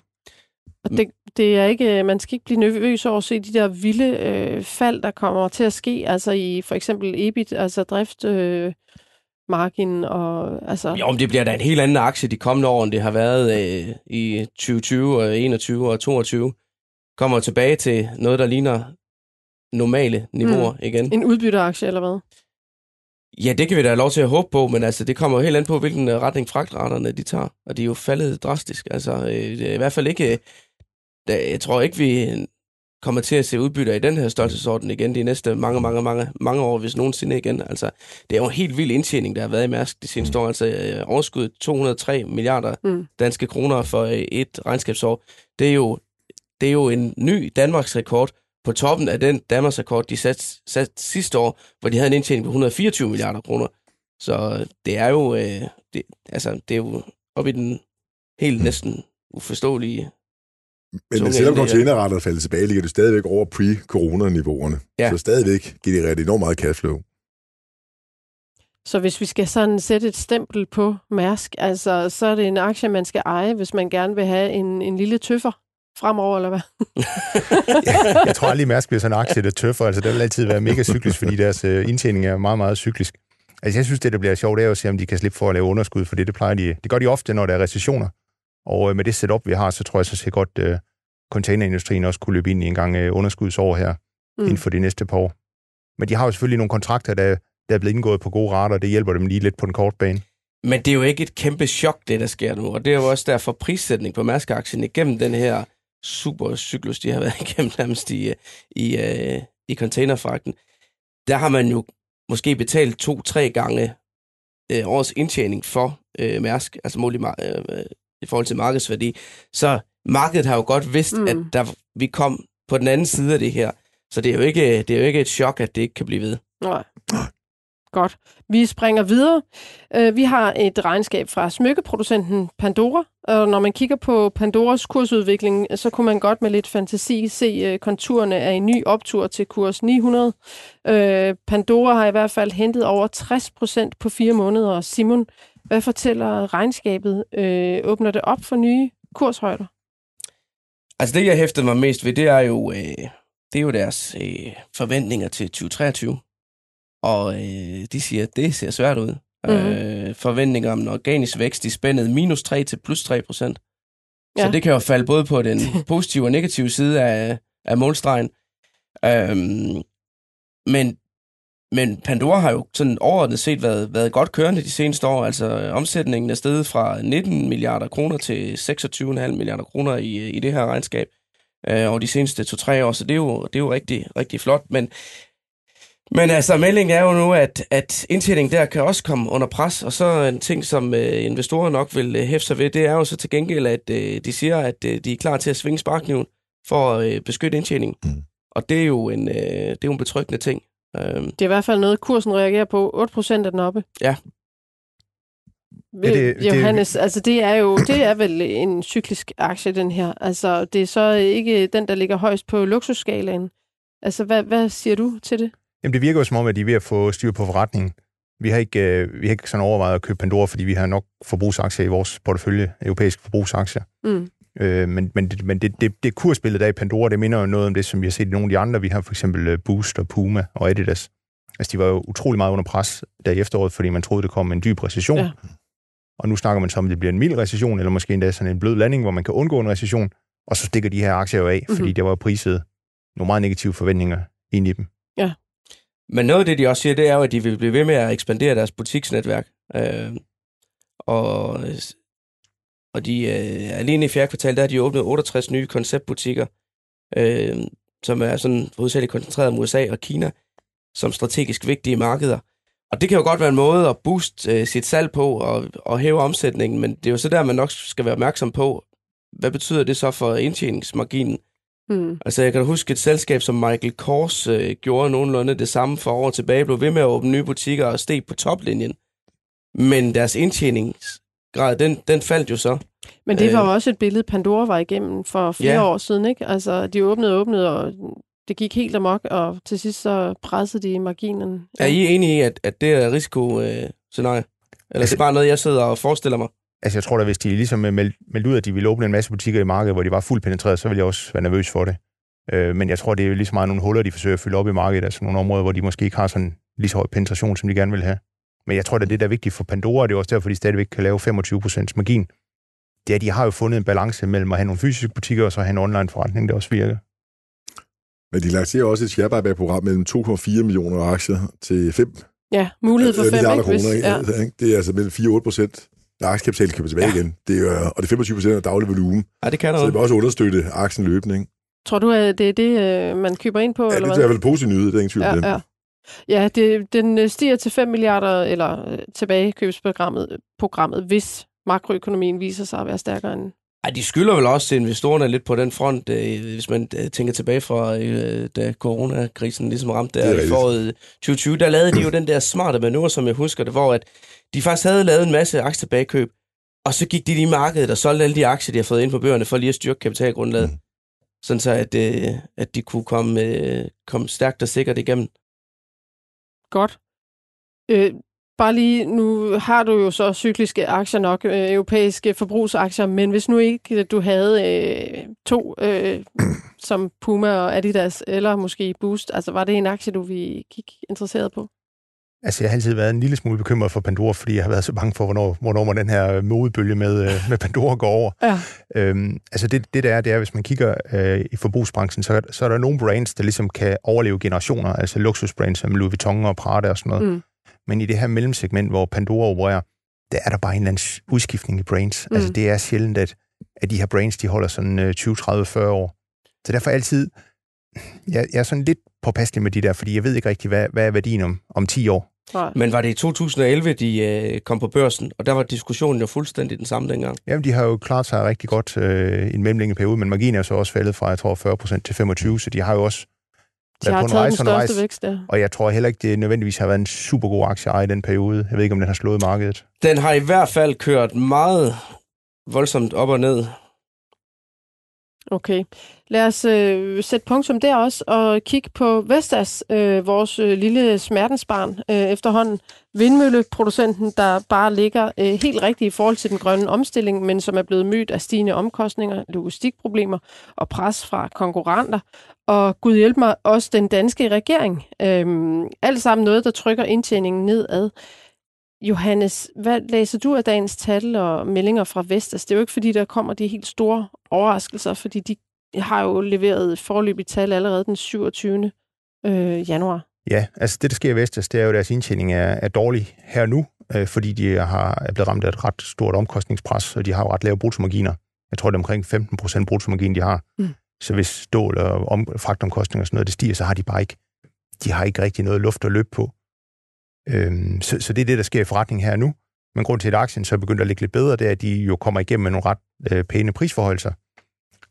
Og det, det er ikke, man skal ikke blive nervøs over at se de der vilde øh, fald, der kommer til at ske, altså i for eksempel EBIT, altså drift, øh, margin og altså... Jo, men det bliver da en helt anden aktie de kommende år, end det har været øh, i 2020 og 21 og 22. Kommer tilbage til noget, der ligner normale niveauer mm. igen. En udbytteaktie, eller hvad? Ja, det kan vi da have lov til at håbe på, men altså, det kommer jo helt an på, hvilken øh, retning fragtraterne de tager. Og de er jo faldet drastisk. Altså, øh, det er i hvert fald ikke... øh, Da, jeg tror ikke, vi kommer til at se udbytter i den her størrelsesorden igen de næste mange, mange, mange, mange år, hvis nogensinde igen. Altså, det er jo en helt vild indtjening, der har været i Mærsk de seneste år. Altså, øh, overskud 203 milliarder Mm. danske kroner for øh, et regnskabsår. Det er jo, det er jo en ny Danmarks rekord på toppen af den Danmarks rekord, de satte sat sidste år, hvor de havde en indtjening på 124 milliarder kroner. Så det er jo, øh, det, altså, det er jo op i den helt næsten uforståelige. Men, men selvom ja. containerretter er faldet tilbage, ligger det stadigvæk over pre-corona-niveauerne. Ja. Så stadigvæk genererer det enormt meget cashflow. Så hvis vi skal sådan sætte et stempel på Mærsk, altså, så er det en aktie, man skal eje, hvis man gerne vil have en, en lille tøffer fremover, eller hvad? jeg, jeg tror aldrig, Mærsk bliver sådan en aktie, der tøffer. Altså, det vil altid være mega cyklisk, fordi deres uh, indtjening er meget, meget cyklisk. Altså, jeg synes, det, der bliver sjovt, det er at se, om de kan slippe for at lave underskud, for det, det plejer de. Det gør de ofte, når der er recessioner. Og uh, med det setup, vi har, så tror jeg så ser godt, uh, containerindustrin også kunne løbe ind i en gang uh, underskudsår her, mm. inden for de næste par år. Men de har jo selvfølgelig nogle kontrakter, der, der er blevet indgået på gode rater, og det hjælper dem lige lidt på den korte bane. Men det er jo ikke et kæmpe chok, det der sker nu, og det er jo også derfor prissætning på Mærsk-aktien igennem den her super cyklus, de har været igennem nærmest i, i, uh, i containerfragten. Der har man jo måske betalt to-tre gange uh, årets indtjening for uh, Mærsk, altså mål i, uh, i forhold til markedsværdi. Så markedet har jo godt vidst, mm. at der, vi kom på den anden side af det her. Så det er, jo ikke, det er jo ikke et chok, at det ikke kan blive ved. Nej. Godt. Vi springer videre. Øh, vi har et regnskab fra smykkeproducenten Pandora, og når man kigger på Pandoras kursudvikling, så kunne man godt med lidt fantasi se øh, konturerne af en ny optur til kurs 900. Øh, Pandora har i hvert fald hentet over 60 procent på fire måneder. Simon, hvad fortæller regnskabet? Åbner det op for nye kurshøjder? Altså det, jeg hæftede mig mest ved, det er jo, det er jo deres forventninger til 2023. Og øh, de siger, at det ser svært ud. Mm-hmm. Øh, forventninger om en organisk vækst i spændet minus 3 til plus 3 procent. Ja. Så det kan jo falde både på den positive og negative side af, af målstregen. Øhm, men, men Pandora har jo sådan overordnet set været, været godt kørende de seneste år. Altså omsætningen er steget fra 19 milliarder kroner til 26,5 milliarder kroner i, i det her regnskab øh, over de seneste to-tre år. Så det er jo, det er jo rigtig, rigtig flot. Men men altså, meldingen er jo nu, at, at indtjeningen der kan også komme under pres, og så en ting, som øh, investorer nok vil øh, hæfte sig ved, det er jo så til gengæld, at øh, de siger, at øh, de er klar til at svinge sparkniven for at øh, beskytte indtjeningen. Mm. Og det er jo en, øh, det er jo en betryggende ting. Um, det er i hvert fald noget, kursen reagerer på. 8% af den oppe. Ja. Ja, det, Johannes, det, altså det er jo det er vel en cyklisk aktie, den her. Altså det er så ikke den, der ligger højst på luksusskalaen. Altså hvad, hvad siger du til det? Jamen, det virker jo som om, at de er ved at få styr på forretningen. Vi har ikke, øh, vi har ikke sådan overvejet at købe Pandora, fordi vi har nok forbrugsaktier i vores portefølje, europæiske forbrugsaktier. Mm. Øh, men men, det, men det, det, det kursbillede der i Pandora, det minder jo noget om det, som vi har set i nogle af de andre. Vi har for eksempel øh, Boost og Puma og Adidas. Altså, de var jo utrolig meget under pres der i efteråret, fordi man troede, det kom en dyb recession. Ja. Og nu snakker man så om, at det bliver en mild recession, eller måske endda sådan en blød landing, hvor man kan undgå en recession. Og så stikker de her aktier jo af, mm-hmm. fordi der var priset nogle meget negative forventninger ind i dem. Ja. Men noget af det, de også siger, det er jo, at de vil blive ved med at ekspandere deres butiksnetværk. Øh, og, og de, øh, alene i fjerde kvartal, der har de åbnet 68 nye konceptbutikker, øh, som er sådan hovedsageligt koncentreret om USA og Kina, som strategisk vigtige markeder. Og det kan jo godt være en måde at booste øh, sit salg på og, og hæve omsætningen, men det er jo så der, man nok skal være opmærksom på, hvad betyder det så for indtjeningsmarginen? Mm. Altså, jeg kan huske et selskab som Michael Kors øh, gjorde nogenlunde det samme for år tilbage, blev ved med at åbne nye butikker og steg på toplinjen. Men deres indtjeningsgrad, den, den faldt jo så. Men det var øh, også et billede, Pandora var igennem for flere ja. år siden, ikke? Altså, de åbnede og åbnede, og det gik helt amok, og til sidst så pressede de marginen. Er I enige i, at, at det er risikoscenarie? Eller altså, det er bare noget, jeg sidder og forestiller mig? Altså, jeg tror da, hvis de ligesom meldte ud, at de ville åbne en masse butikker i markedet, hvor de var fuldt penetreret, så ville jeg også være nervøs for det. Øh, men jeg tror, det er lige så meget nogle huller, de forsøger at fylde op i markedet, altså nogle områder, hvor de måske ikke har sådan lige så høj penetration, som de gerne vil have. Men jeg tror, at det, der er vigtigt for Pandora, det er også derfor, de stadigvæk kan lave 25% margin. Det er, at de har jo fundet en balance mellem at have nogle fysiske butikker, og så have en online forretning, der også virker. Men de lancerer også et share buyback-program mellem 2,4 millioner aktier til 5 Ja, mulighed for 5, ikke? Kroner, ikke? Ja. Det er altså mellem 4 og 8 procent når aktiekapitalen kommer tilbage ja. igen. Det er, og det er 25 procent af daglig volumen. Ja, det kan noget. Så det vil også understøtte aktien løbende, ikke? Tror du, at det er det, øh, man køber ind på? Ja, eller det hvad? er vel positivt nyhed, det er ingen tvivl ja, den. Ja. Ja, det, den øh, stiger til 5 milliarder, eller øh, tilbagekøbsprogrammet, programmet, hvis makroøkonomien viser sig at være stærkere end... Ej, de skylder vel også til investorerne lidt på den front, øh, hvis man øh, tænker tilbage fra, øh, da coronakrisen ligesom ramte der i foråret 2020. Der lavede de jo den der smarte manøvre, som jeg husker det, hvor at de faktisk havde lavet en masse aktietilbagekøb, og så gik de lige i markedet og solgte alle de aktier, de har fået ind på bøgerne, for lige at styrke kapitalgrundlaget. Mm. Sådan så, at, øh, at de kunne komme, øh, komme stærkt og sikkert igennem. Godt. Øh, bare lige, nu har du jo så cykliske aktier nok, øh, europæiske forbrugsaktier, men hvis nu ikke øh, du havde øh, to, øh, som Puma og Adidas, eller måske Boost, altså var det en aktie, du vi kigge interesseret på? Altså, jeg har altid været en lille smule bekymret for Pandora, fordi jeg har været så bange for, hvornår, hvornår man den her modebølge med, øh, med Pandora går over. Ja. Øhm, altså, det, det der er, det er, hvis man kigger øh, i forbrugsbranchen, så, så er der nogle brands, der ligesom kan overleve generationer, altså luksusbrands som Louis Vuitton og Prada og sådan noget. Mm. Men i det her mellemsegment, hvor Pandora opererer, der er der bare en eller anden udskiftning i brands. Mm. Altså, det er sjældent, at, at de her brands, de holder sådan øh, 20, 30, 40 år. Så derfor altid, jeg, jeg er sådan lidt påpasselig med de der, fordi jeg ved ikke rigtig, hvad, hvad er værdien om, om 10 år. Nej. Men var det i 2011, de øh, kom på børsen, og der var diskussionen jo fuldstændig den samme dengang? Jamen, de har jo klart sig rigtig godt øh, i en mellemlængde periode, men marginen er så også faldet fra, jeg tror, 40% til 25%, så de har jo også de har på en taget den største vækst, ja. Og jeg tror heller ikke, det nødvendigvis har været en super god aktie i den periode. Jeg ved ikke, om den har slået markedet. Den har i hvert fald kørt meget voldsomt op og ned. Okay. Lad os øh, sætte punktum der også og kigge på Vestas, øh, vores øh, lille smertensbarn øh, efterhånden. Vindmølleproducenten, der bare ligger øh, helt rigtigt i forhold til den grønne omstilling, men som er blevet mødt af stigende omkostninger, logistikproblemer og pres fra konkurrenter. Og Gud hjælp mig, også den danske regering. Øh, alt sammen noget, der trykker indtjeningen nedad. Johannes, hvad læser du af dagens tal og meldinger fra Vestas? Det er jo ikke, fordi der kommer de helt store overraskelser, fordi de har jo leveret forløbige tal allerede den 27. Øh, januar. Ja, altså det, der sker i Vestas, det er jo, at deres indtjening er, er dårlig her nu, øh, fordi de har, er blevet ramt af et ret stort omkostningspres, og de har jo ret lave bruttomarginer. Jeg tror, det er omkring 15 procent bruttomargin, de har. Mm. Så hvis stål og om, fragtomkostninger og sådan noget, det stiger, så har de bare ikke, de har ikke rigtig noget luft at løbe på. Øhm, så, så det er det, der sker i forretningen her nu. Men grund til, at aktien så er begyndt at ligge lidt bedre, det er, at de jo kommer igennem med nogle ret øh, pæne prisforholdelser,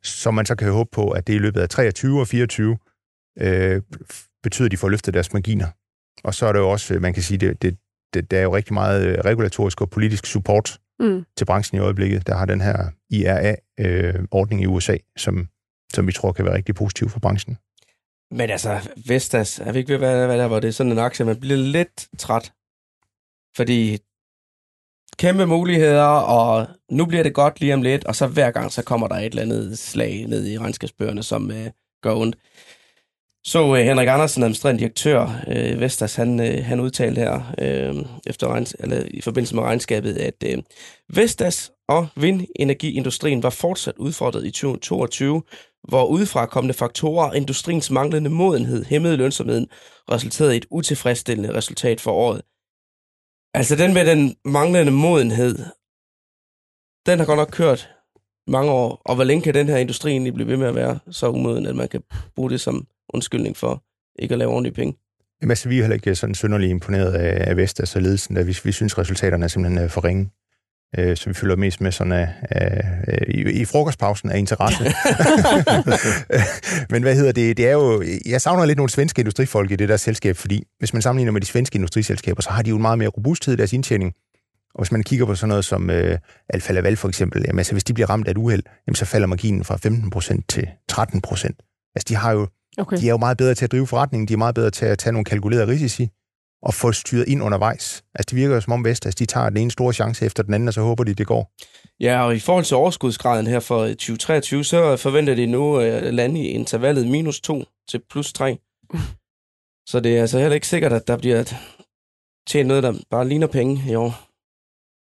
så man så kan håbe på, at det i løbet af 23 og 24 øh, betyder, at de får løftet deres marginer. Og så er der jo også, man kan sige, det, det, det, der er jo rigtig meget øh, regulatorisk og politisk support mm. til branchen i øjeblikket. Der har den her IRA-ordning øh, i USA, som, som vi tror kan være rigtig positiv for branchen. Men altså, Vestas, er vi ikke ved, hvad, hvad der var det? Sådan en aktie, man bliver lidt træt. Fordi kæmpe muligheder, og nu bliver det godt lige om lidt, og så hver gang, så kommer der et eller andet slag ned i regnskabsbøgerne, som øh, gør ondt. Så øh, Henrik Andersen, administrerende direktør øh, Vestas, han, øh, han udtalte her øh, efter regns- eller, i forbindelse med regnskabet, at øh, Vestas og vindenergiindustrien var fortsat udfordret i 2022, hvor udefrakommende faktorer og industriens manglende modenhed hæmmede lønsomheden resulterede i et utilfredsstillende resultat for året. Altså den med den manglende modenhed, den har godt nok kørt mange år, og hvor længe kan den her industri egentlig blive ved med at være så umoden, at man kan bruge det som undskyldning for ikke at lave ordentlige penge? Jamen altså, vi er heller ikke sådan synderligt imponeret af, Vestas og ledelsen, da vi, vi synes, resultaterne er simpelthen øh, for ringe øh, så vi følger mest med sådan af, af, af, i, i frokostpausen af interesse. Men hvad hedder det? Det er jo, jeg savner lidt nogle svenske industrifolk i det der selskab, fordi hvis man sammenligner med de svenske industriselskaber, så har de jo en meget mere robusthed i deres indtjening. Og hvis man kigger på sådan noget som øh, Alfa Laval for eksempel, jamen, altså, hvis de bliver ramt af et uheld, jamen, så falder marginen fra 15% til 13%. Altså de har jo Okay. De er jo meget bedre til at drive forretningen, de er meget bedre til at tage nogle kalkulerede risici, og få styret ind undervejs. Altså, det virker jo som om Vestas, de tager den ene store chance efter den anden, og så håber de, det går. Ja, og i forhold til overskudsgraden her for 2023, så forventer de nu at lande i intervallet minus 2 til plus 3. Så det er altså heller ikke sikkert, at der bliver tjent noget, der bare ligner penge i år.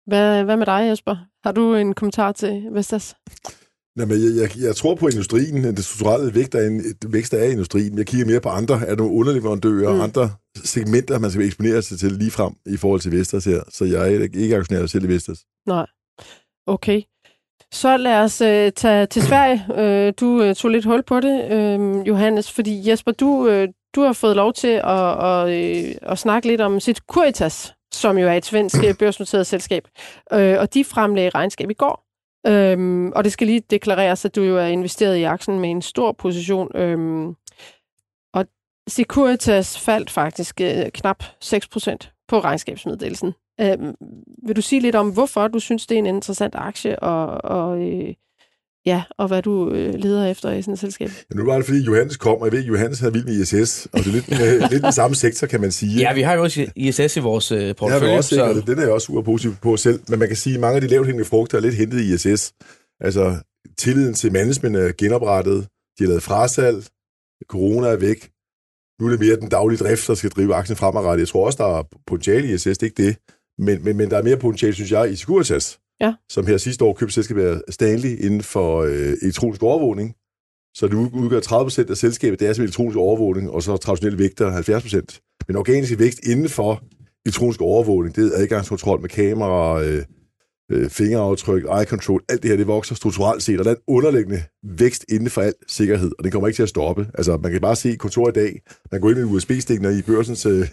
Hvad, hvad med dig, Jesper? Har du en kommentar til Vestas? Nej, men jeg, jeg, jeg tror på industrien, det strukturelle vækst af, vækst af industrien. Jeg kigger mere på andre, er nogle underleverandører, mm. andre segmenter, man skal eksponere sig til lige frem i forhold til Vestas her. Så jeg er ikke aktionær selv i Vestas. Nej. Okay. Så lad os uh, tage til Sverige. Uh, du uh, tog lidt hul på det, uh, Johannes, fordi Jesper, du, uh, du har fået lov til at, at, uh, at snakke lidt om sit Curitas, som jo er et svensk børsnoteret selskab. Uh, og de fremlagde regnskab i går. Øhm, og det skal lige deklareres, at du jo er investeret i aktien med en stor position. Øhm, og Securitas faldt faktisk øh, knap 6% på regnskabsmeddelelsen. Øhm, vil du sige lidt om, hvorfor du synes, det er en interessant aktie, og, og, øh, Ja, og hvad du øh, leder efter i sådan et selskab. Ja, nu var det, fordi Johannes kom, og jeg ved, at Johannes er vild med ISS, og det er lidt, med, lidt den samme sektor, kan man sige. Ja, vi har jo også ISS i vores øh, Ja, portefølje. men også så- sikkert, den er jeg også super positiv på selv. Men man kan sige, at mange af de lavt hængende frugter er lidt hentet i ISS. Altså, tilliden til management er genoprettet. De har lavet frasalg. Corona er væk. Nu er det mere den daglige drift, der skal drive aktien fremadrettet. Jeg tror også, der er potentiale i ISS, det er ikke det. Men, men, men der er mere potentiale, synes jeg, i Securitas. Ja. Som her sidste år købte selskabet Stanley inden for øh, elektronisk overvågning. Så det udgør 30% af selskabet, det er som elektronisk overvågning, og så traditionelle vægter 70%. Men organisk vækst inden for elektronisk overvågning, det er adgangskontrol med kamera, øh, øh, fingeraftryk, eye control, alt det her, det vokser strukturelt set, og der er en underliggende vækst inden for alt sikkerhed, og den kommer ikke til at stoppe. Altså, man kan bare se kontoret i dag, man går ind med USB-stikker i børsens øh,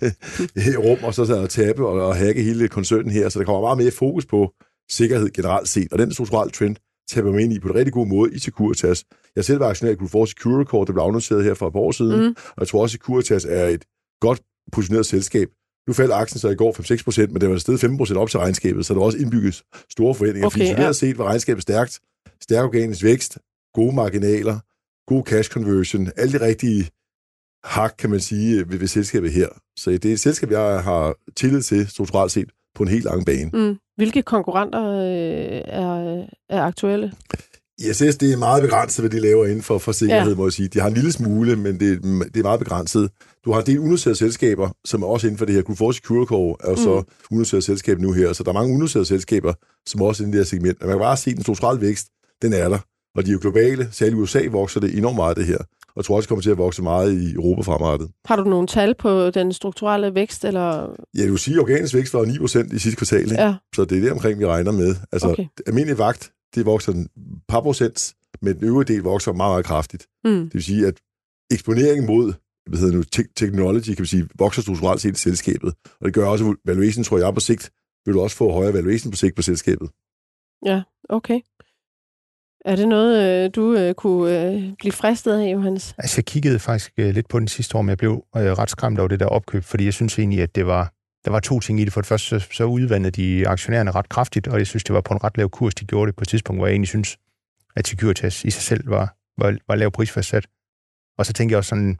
rum, og så, så tabe og, og hacke hele koncernen her, så der kommer meget mere fokus på sikkerhed generelt set, og den strukturelle trend taber man ind i på en rigtig god måde i Securitas. Jeg selv var aktionær i Q4 Securicore, det blev afnoteret her for et par år siden, Mm. og jeg tror også, at Securitas er et godt positioneret selskab. Nu faldt aktien så i går 5-6 procent, men det var stedet 15 procent op til regnskabet, så der var også indbygget store forventninger. Okay, Fordi ja. set var regnskabet stærkt, stærk organisk vækst, gode marginaler, god cash conversion, alle de rigtige hak, kan man sige, ved, ved selskabet her. Så det er et selskab, jeg har tillid til strukturelt set på en helt lang bane. Mm. Hvilke konkurrenter øh, er, er aktuelle? ISS, det er meget begrænset, hvad de laver inden for, for sikkerhed, Ja. må jeg sige. De har en lille smule, men det, det er meget begrænset. Du har en del unoterede selskaber, som er også inden for det her. Q4 Securicore er jo så Mm. mm. unoterede selskab nu her, så der er mange unoterede selskaber, som også er inden i det her segment. Men man kan bare se, at den strukturelle vækst, den er der. Og de er jo globale, særligt i USA vokser det enormt meget, det her. Og jeg tror også, kommer til at vokse meget i Europa fremadrettet. Har du nogle tal på den strukturelle vækst? Eller? Ja, du vil sige, at organisk vækst var 9% i sidste kvartal, ikke? Ja, så det er det omkring, vi regner med. Altså, Okay. almindelig vagt, det vokser en par procent, men den øvrige del vokser meget, meget kraftigt. mm. Det vil sige, at eksponeringen mod hvad hedder nu, te- technology, kan vi sige, vokser strukturelt set i selskabet. Og det gør også, at valuation, tror jeg, på sigt, vil du også få højere valuation på sigt på selskabet. okay. Er det noget, øh, du øh, kunne øh, blive fristet af, Johannes? Altså, jeg kiggede faktisk øh, lidt på den sidste år, men jeg blev øh, ret skræmt over det der opkøb, fordi jeg synes egentlig, at det var, der var to ting i det. For det første, så, så udvandede de aktionærerne ret kraftigt, og jeg synes, det var på en ret lav kurs, de gjorde det på et tidspunkt, hvor jeg egentlig synes, at Securitas i sig selv var, var, var lav prisfastsat. Og så tænkte jeg også sådan,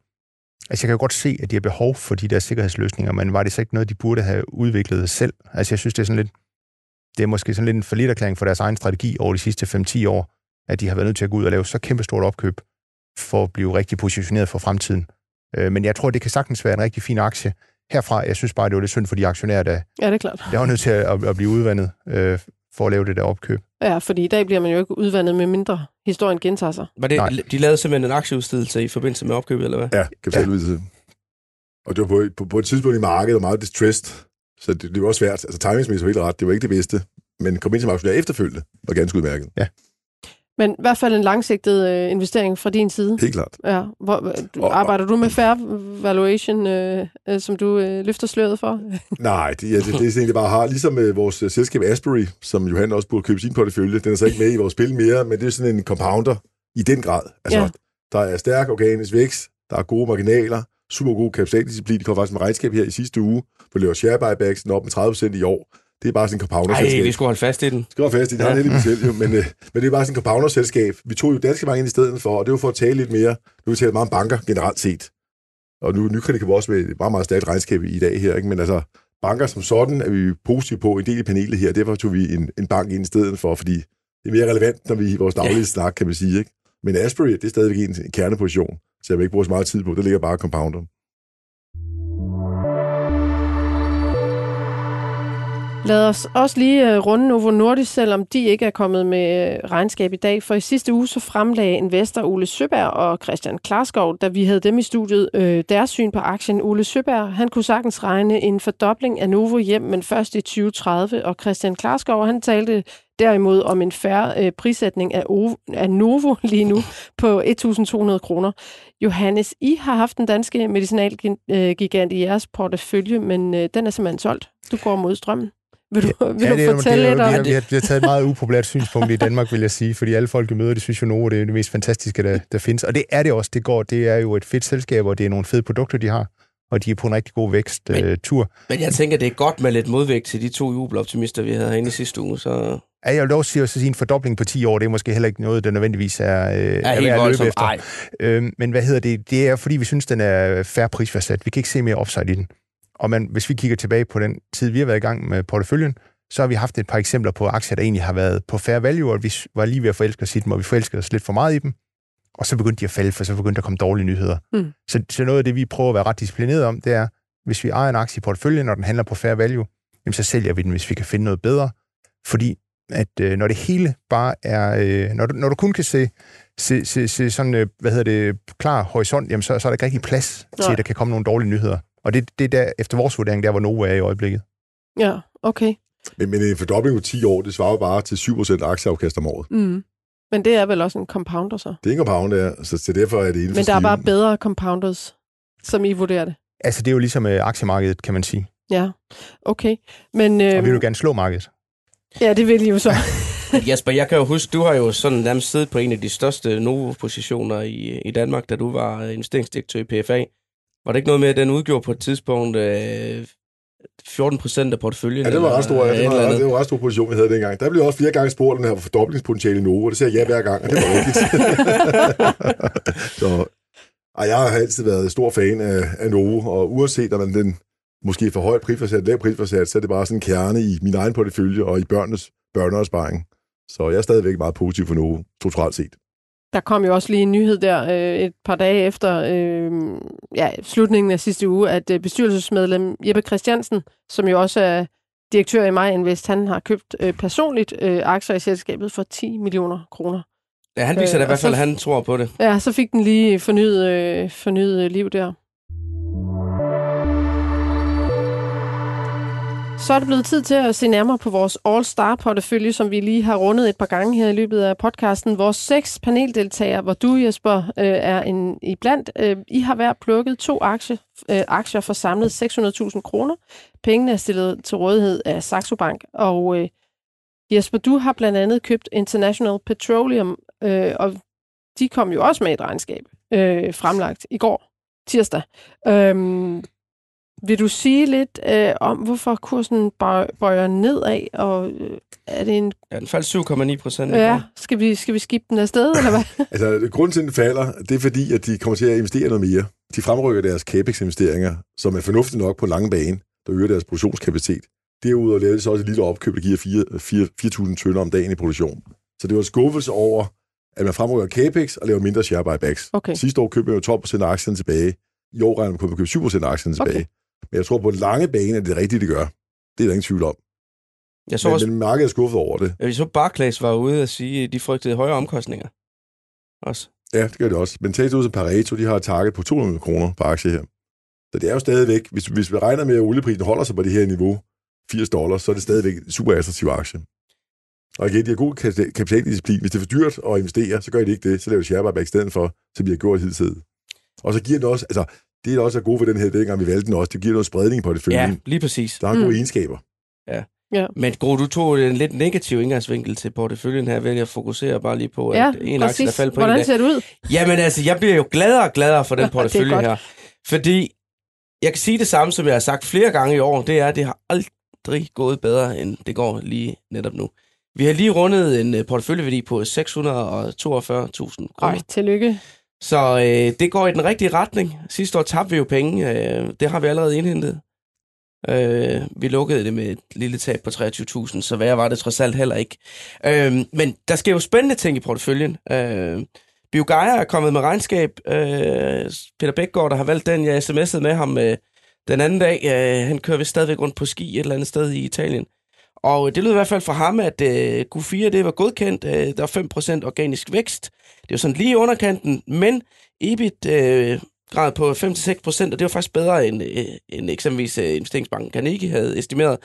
altså jeg kan jo godt se, at de har behov for de der sikkerhedsløsninger, men var det så ikke noget, de burde have udviklet selv? Altså jeg synes, det er sådan lidt, det er måske sådan lidt en forlitterklæring for deres egen strategi over de sidste 5-10 år, at de har været nødt til at gå ud og lave så kæmpestort opkøb, for at blive rigtig positioneret for fremtiden. Øh, men jeg tror, det kan sagtens være en rigtig fin aktie. Herfra, jeg synes bare, det var lidt synd for de aktionærer, der, Ja, det er klart. der var nødt til at, at blive udvandet øh, for at lave det der opkøb. Ja, fordi i dag bliver man jo ikke udvandet med mindre historien gentager sig. Var det, Nej. de lavede simpelthen en aktieudstedelse i forbindelse med opkøbet, eller hvad? Ja, kapitaludvidelse. Og det var på, på, på et tidspunkt i markedet, meget distressed, så det, det var også svært. Altså timingsmæssigt var helt ret, det var ikke det bedste. Men kom ind som aktionær efterfølgende, var ganske udmærket. Men i hvert fald en langsigtet øh, investering fra din side. Helt klart. Ja. Hvor, du, Og- arbejder du med fair valuation, øh, øh, som du øh, løfter sløret for? Nej, det, ja, det, det er det bare har. Ligesom øh, vores øh, selskab Asbury, som Johan også burde købe sin portefølje, den er så ikke med i vores spil mere, men det er sådan en compounder i den grad. Altså, Ja. der er stærk organisk vækst, der er gode marginaler, super god kapitaldisciplin. De kom faktisk med regnskab her i sidste uge, hvor laver share buybacks den op med 30% i år. Det er bare sådan en compounder Nej, vi skulle holde fast i den. skal være fast i, det har Ja. ja. lidt selv, jo, men, øh, men det er bare sådan et compounder-selskab. Vi tog jo danske bank ind i stedet for, og det var for at tale lidt mere. Nu har vi talt meget om banker generelt set. Og nu kan vi også med et meget, meget stærkt regnskab i dag her, ikke? men altså banker som sådan er vi positive på en del i panelet her, derfor tog vi en, en bank ind i stedet for, fordi det er mere relevant, når vi i vores daglige ja. snak, kan man sige. Ikke? Men Asbury, det er stadigvæk en, en kerneposition, så jeg vil ikke bruge så meget tid på. Det ligger bare compounder. Lad os også lige øh, runde Novo Nordisk, selvom de ikke er kommet med øh, regnskab i dag. For i sidste uge så fremlagde investor Ole Søberg og Christian Klarskov, da vi havde dem i studiet, øh, deres syn på aktien. Ole Søberg, han kunne sagtens regne en fordobling af Novo hjem, men først i 2030. Og Christian Klarskov, han talte derimod om en færre prissætning af, Ovo, af Novo lige nu på 1.200 kroner. Johannes, I har haft den danske medicinalgigant i jeres portefølje, men den er simpelthen solgt. Du går mod strømmen. Vil du, vil Ja, du det fortælle det lidt om vi har, det? vi har, vi har taget et meget upopulært synspunkt i Danmark, vil jeg sige, fordi alle folk, vi møder, det synes jo Novo, det er det mest fantastiske, der, der findes. Og det er det også. Det går, det er jo et fedt selskab, og det er nogle fede produkter, de har, og de er på en rigtig god Men- væksttur. Men jeg tænker, det er godt med lidt modvægt til de to jubeloptimister, vi havde herinde i sidste uge, så Ja, jeg vil dog sige, at en fordobling på 10 år, det er måske heller ikke noget, der nødvendigvis er, øh, er, er helt værd at løbe efter. Ej. Øhm, men hvad hedder det? Det er, fordi vi synes, den er færre prisfastsat. Vi kan ikke se mere upside i den. Og man, hvis vi kigger tilbage på den tid, vi har været i gang med porteføljen, så har vi haft et par eksempler på aktier, der egentlig har været på fair value, og vi var lige ved at forelske os i dem, og vi forelskede os lidt for meget i dem. Og så begyndte de at falde, for så begyndte der at komme dårlige nyheder. Mm. Så, så noget af det, vi prøver at være ret disciplineret om, det er, hvis vi ejer en aktie i porteføljen, når den handler på fair value, jamen så sælger vi den, hvis vi kan finde noget bedre. Fordi at øh, når det hele bare er, øh, når, du, når du kun kan se, se, se, se sådan, øh, hvad hedder det, klar horisont, jamen så, så er der ikke rigtig plads Nej. til, at der kan komme nogle dårlige nyheder. Og det, det er der, efter vores vurdering, der hvor Nova er i øjeblikket. Ja, okay. Men, men en fordobling på 10 år, det svarer bare til 7% aktieafkast om året. Mm. Men det er vel også en compounder så? Det er ikke en compound, der, så, så derfor er det inden Men der er bare bedre compounders, som I vurderer det? Altså, det er jo ligesom øh, aktiemarkedet, kan man sige. Ja, okay. Men, øh, Og vi vil jo gerne slå markedet. Ja, det vil I jo så. Jesper, jeg kan jo huske, du har jo sådan nærmest siddet på en af de største Novo-positioner i, i Danmark, da du var investeringsdirektør i PFA. Var det ikke noget med, at den udgjorde på et tidspunkt øh, 14 procent af porteføljen? Ja, det var ret stor, ja, det, et var, det var ret stor position, vi havde dengang. Der blev også flere gange spurgt, den her fordoblingspotentiale i Novo, og det sagde jeg ja hver gang, og det var rigtigt. så, ej, jeg har altid været stor fan af, af Novo, og uanset om man den måske for højt prisforsat, lav prisforsat, så er det bare sådan en kerne i min egen portefølje og i børnenes børneopsparing. Så jeg er stadigvæk meget positiv for Novo, totalt set. Der kom jo også lige en nyhed der øh, et par dage efter øh, ja, slutningen af sidste uge, at øh, bestyrelsesmedlem Jeppe Christiansen, som jo også er direktør i Mig Invest, han har købt øh, personligt øh, aktier i selskabet for 10 millioner kroner. Ja, han viser Øh, da i hvert fald, at han tror på det. Ja, så fik den lige fornyet, øh, fornyet liv der. Så er det blevet tid til at se nærmere på vores All-Star-portefølje, som vi lige har rundet et par gange her i løbet af podcasten. Vores seks paneldeltagere, hvor du, Jesper, øh, er en iblandt. Øh, I har hver plukket to aktie, øh, aktier for samlet 600.000 kroner. Pengene er stillet til rådighed af Saxo Bank. Og øh, Jesper, du har blandt andet købt International Petroleum, øh, og de kom jo også med et regnskab øh, fremlagt i går, tirsdag. Øhm, vil du sige lidt øh, om, hvorfor kursen bøj- bøjer nedad, og øh, er det en... Ja, den faldt 7,9 procent. Ja, skal vi, skal vi skifte den afsted, eller hvad? Altså, grunden til, at den falder, det er fordi, at de kommer til at investere noget mere. De fremrykker deres capex-investeringer, som er fornuftige nok på lange bane, der øger deres produktionskapacitet. Derudover laver de så også et lille opkøb, der giver 4 4 4.000 tønder om dagen i produktion. Så det var en skuffelse over, at man fremrykker capex og laver mindre share buybacks. Okay. Sidste år købte man jo 12 procent af aktierne tilbage. I år regner man på, at man køber 7 procent af aktierne tilbage. Men jeg tror, på lange bane er det rigtigt, det gør. Det er der ingen tvivl om. Jeg så Men, også, men markedet er skuffet over det. jeg så Barclays var ude at sige, at de frygtede højere omkostninger. Også. Ja, det gør det også. Men ud som Pareto, de har et target på 200 kroner på aktie her. Så det er jo stadigvæk, hvis, hvis vi regner med, at olieprisen holder sig på det her niveau, 80 dollars, så er det stadigvæk en super attraktiv aktie. Og igen, de har god kapita- kapitaldisciplin. Hvis det er for dyrt at investere, så gør de ikke det. Så laver de share buyback i stedet for, som vi har gjort hidtil. Og så giver den også, altså, det er også er gode for den her, dengang vi valgte den også, det giver noget spredning på det følge. Ja, lige præcis. Der har gode Mm. egenskaber. Men Gro, du tog en lidt negativ indgangsvinkel til porteføljen her, ved at fokusere bare lige på, at ja, en aktie, der faldt på en Hvordan dag. ser det ud? Jamen altså, jeg bliver jo gladere og gladere for den er portefølje her. Fordi jeg kan sige det samme, som jeg har sagt flere gange i år, det er, at det har aldrig gået bedre, end det går lige netop nu. Vi har lige rundet en øh, porteføljeværdi på 642.000 kroner. Ej, tillykke. Så øh, det går i den rigtige retning. Sidste år tabte vi jo penge. Øh, det har vi allerede indhentet. Øh, vi lukkede det med et lille tab på 23.000, så værre var det trods alt heller ikke. Øh, men der sker jo spændende ting i porteføljen. Øh, Biogaia er kommet med regnskab. Øh, Peter Bækgaard, der har valgt den, jeg sms'ede med ham øh, den anden dag. Øh, han kører vist stadigvæk rundt på ski et eller andet sted i Italien. Og det lød i hvert fald fra ham, at øh, Q4 det var godkendt. Øh, der var 5% organisk vækst. Det var sådan lige underkanten, men EBIT øh, grad på 5-6%, og det var faktisk bedre end, øh, end eksempelvis øh, investeringsbanken Carnegie havde estimeret.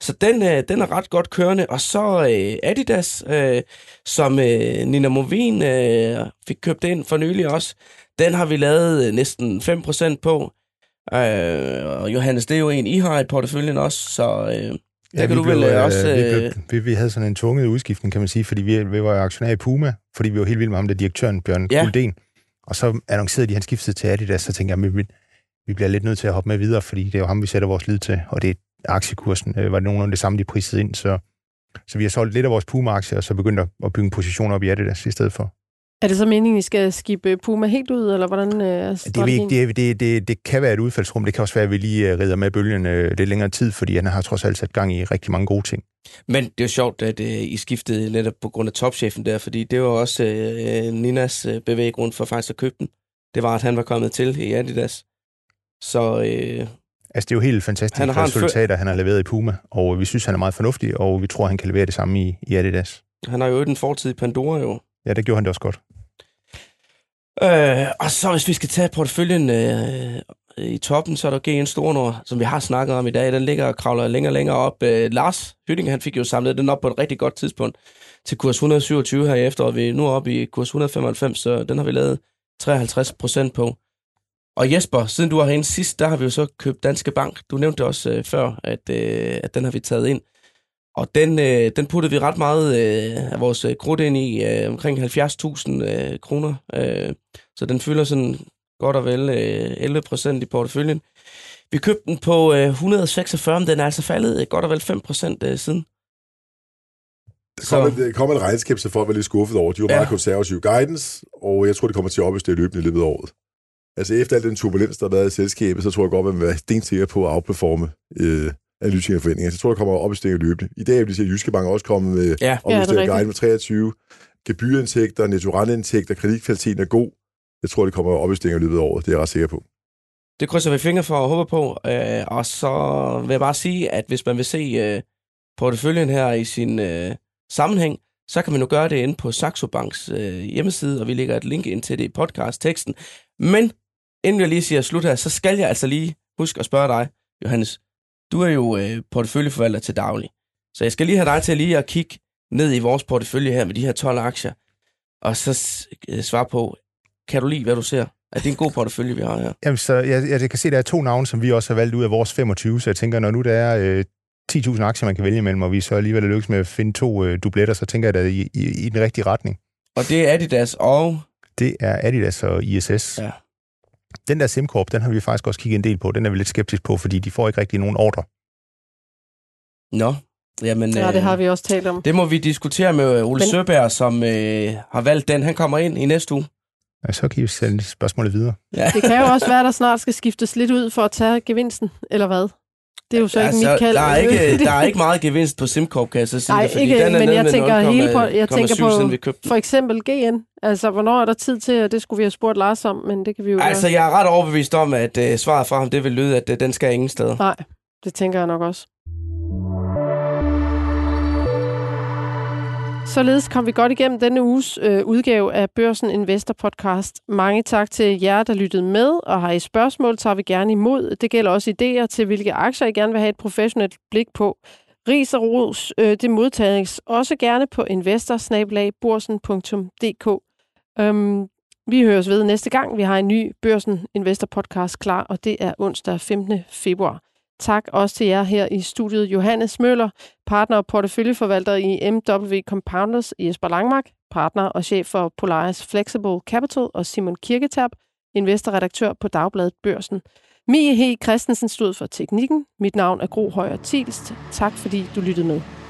Så den, øh, den er ret godt kørende. Og så øh, Adidas, øh, som øh, Nina Movin øh, fik købt ind for nylig også, den har vi lavet øh, næsten 5% på. Øh, og Johannes, det er jo en, I har i porteføljen også, så øh, der kan vi du vel blev, øh, øh, også... Vi, Øh, blev, vi, vi havde sådan en tvunget udskiftning, kan man sige, fordi vi, vi var aktionær i Puma, fordi vi var helt vilde med ham, der direktøren Bjørn Ja. ja. Kulden. Og så annoncerede de, at han skiftede til Adidas, så tænkte jeg, at vi, vi bliver lidt nødt til at hoppe med videre, fordi det er jo ham, vi sætter vores lid til, og det er aktiekursen, øh, var det nogenlunde det samme, de prisede ind, så Så vi har solgt lidt af vores Puma-aktier, og så begyndt at bygge en position op i Adidas i stedet for. Er det så meningen, I skal skibbe Puma helt ud, eller hvordan øh, er det, det, det, det, det kan være et udfaldsrum. Det kan også være, at vi lige øh, rider med bølgen øh, lidt længere tid, fordi han har trods alt sat gang i rigtig mange gode ting. Men det er jo sjovt, at uh, I skiftede netop på grund af topchefen der, fordi det var også uh, Ninas bevæggrund for faktisk at købe den. Det var, at han var kommet til i Adidas. Så... Uh, Altså, det er jo helt fantastisk han har resultater, han har leveret i Puma, og vi synes, han er meget fornuftig, og vi tror, han kan levere det samme i, i Adidas. Han har jo den fortid i Pandora, jo. Ja, det gjorde han det også godt. Øh, og så hvis vi skal tage porteføljen øh, i toppen, så er der GN Stornord, som vi har snakket om i dag. Den ligger og kravler længere og længere op. Øh, Lars Hytting, han fik jo samlet den op på et rigtig godt tidspunkt til kurs 127 her i efteråret. Vi er nu oppe i kurs 195, så den har vi lavet 53 procent på. Og Jesper, siden du var herinde sidst, der har vi jo så købt Danske Bank. Du nævnte også øh, før, at, øh, at den har vi taget ind. Og den, øh, den puttede vi ret meget øh, af vores øh, krudt ind i, øh, omkring 70.000 øh, kroner. Øh, så den fylder sådan godt og vel øh, 11 procent i porteføljen. Vi købte den på øh, 146, men den er altså faldet øh, godt og vel 5 procent øh, siden. Der kom, så... et, kom et regnskab, så folk var lidt skuffet over. De var ja. meget konservative guidance, og jeg tror, det kommer til at opjustere løbende i løbet af året. Altså efter al den turbulens, der har været i selskabet, så tror jeg godt, at man vil være stensikker på at outperforme øh, analytikere forventninger. Så jeg tror, der kommer opjusteringer løbende. I dag vil sige, at Jyske Bank også kommet med ja. opjusteringer ja, guide med 23. Gebyrindtægter, netto kreditkvaliteten er god. Jeg tror, det kommer opjusteringer i løbet af året. Det er jeg ret sikker på. Det krydser vi fingre for og håber på. Øh, og så vil jeg bare sige, at hvis man vil se øh, porteføljen her i sin øh, sammenhæng, så kan man jo gøre det inde på Saxo Banks øh, hjemmeside, og vi lægger et link ind til det i podcast-teksten. Men inden jeg lige siger slut her, så skal jeg altså lige huske at spørge dig, Johannes. Du er jo øh, porteføljeforvalter til daglig. Så jeg skal lige have dig til lige at kigge ned i vores portefølje her med de her 12 aktier, og så øh, svare på, kan du lide, hvad du ser? Er det en god portefølje, vi har her? Jamen, så jeg, jeg kan se, at der er to navne, som vi også har valgt ud af vores 25, så jeg tænker, når nu der er øh, 10.000 aktier, man kan vælge imellem, og vi så alligevel er lykkes med at finde to øh, dubletter, så tænker jeg, at det er i, i, i den rigtige retning. Og det er Adidas og... Det er Adidas og ISS. Ja. Den der SimCorp, den har vi faktisk også kigget en del på. Den er vi lidt skeptisk på, fordi de får ikke rigtig nogen ordre. Nå, Jamen, ja, det har vi også talt om. Det må vi diskutere med Ole Men... Søberg, som øh, har valgt den. Han kommer ind i næste uge. Ja, så kan vi sende spørgsmålet videre. Ja. Det kan jo også være, at der snart skal skiftes lidt ud for at tage gevinsten, eller hvad? Det er jo så ikke altså, mit kald. Der er ikke, der er ikke meget gevinst på SimCorp, kan jeg så sige. Nej, det, ikke, den er men jeg tænker, hele på, jeg tænker på for eksempel GN. Altså, hvornår er der tid til, at det skulle vi have spurgt Lars om, men det kan vi jo Altså, gøre. jeg er ret overbevist om, at uh, svaret fra ham, det vil lyde, at uh, den skal ingen steder. Nej, det tænker jeg nok også. Således kom vi godt igennem denne uges øh, udgave af Børsen Investor Podcast. Mange tak til jer, der lyttede med, og har I spørgsmål, tager vi gerne imod. Det gælder også idéer til, hvilke aktier I gerne vil have et professionelt blik på. Ris og ros, øh, det modtages også gerne på investorsnabelagborsen.dk. Øhm, vi høres ved næste gang. Vi har en ny Børsen Investor Podcast klar, og det er onsdag 15. februar. Tak også til jer her i studiet. Johannes Møller, partner og porteføljeforvalter i MW Compounders i Jesper Langmark, partner og chef for Polaris Flexible Capital og Simon Kirketab, investorredaktør på Dagbladet Børsen. Mie H. Christensen stod for teknikken. Mit navn er Gro Højer Tilst. Tak fordi du lyttede med.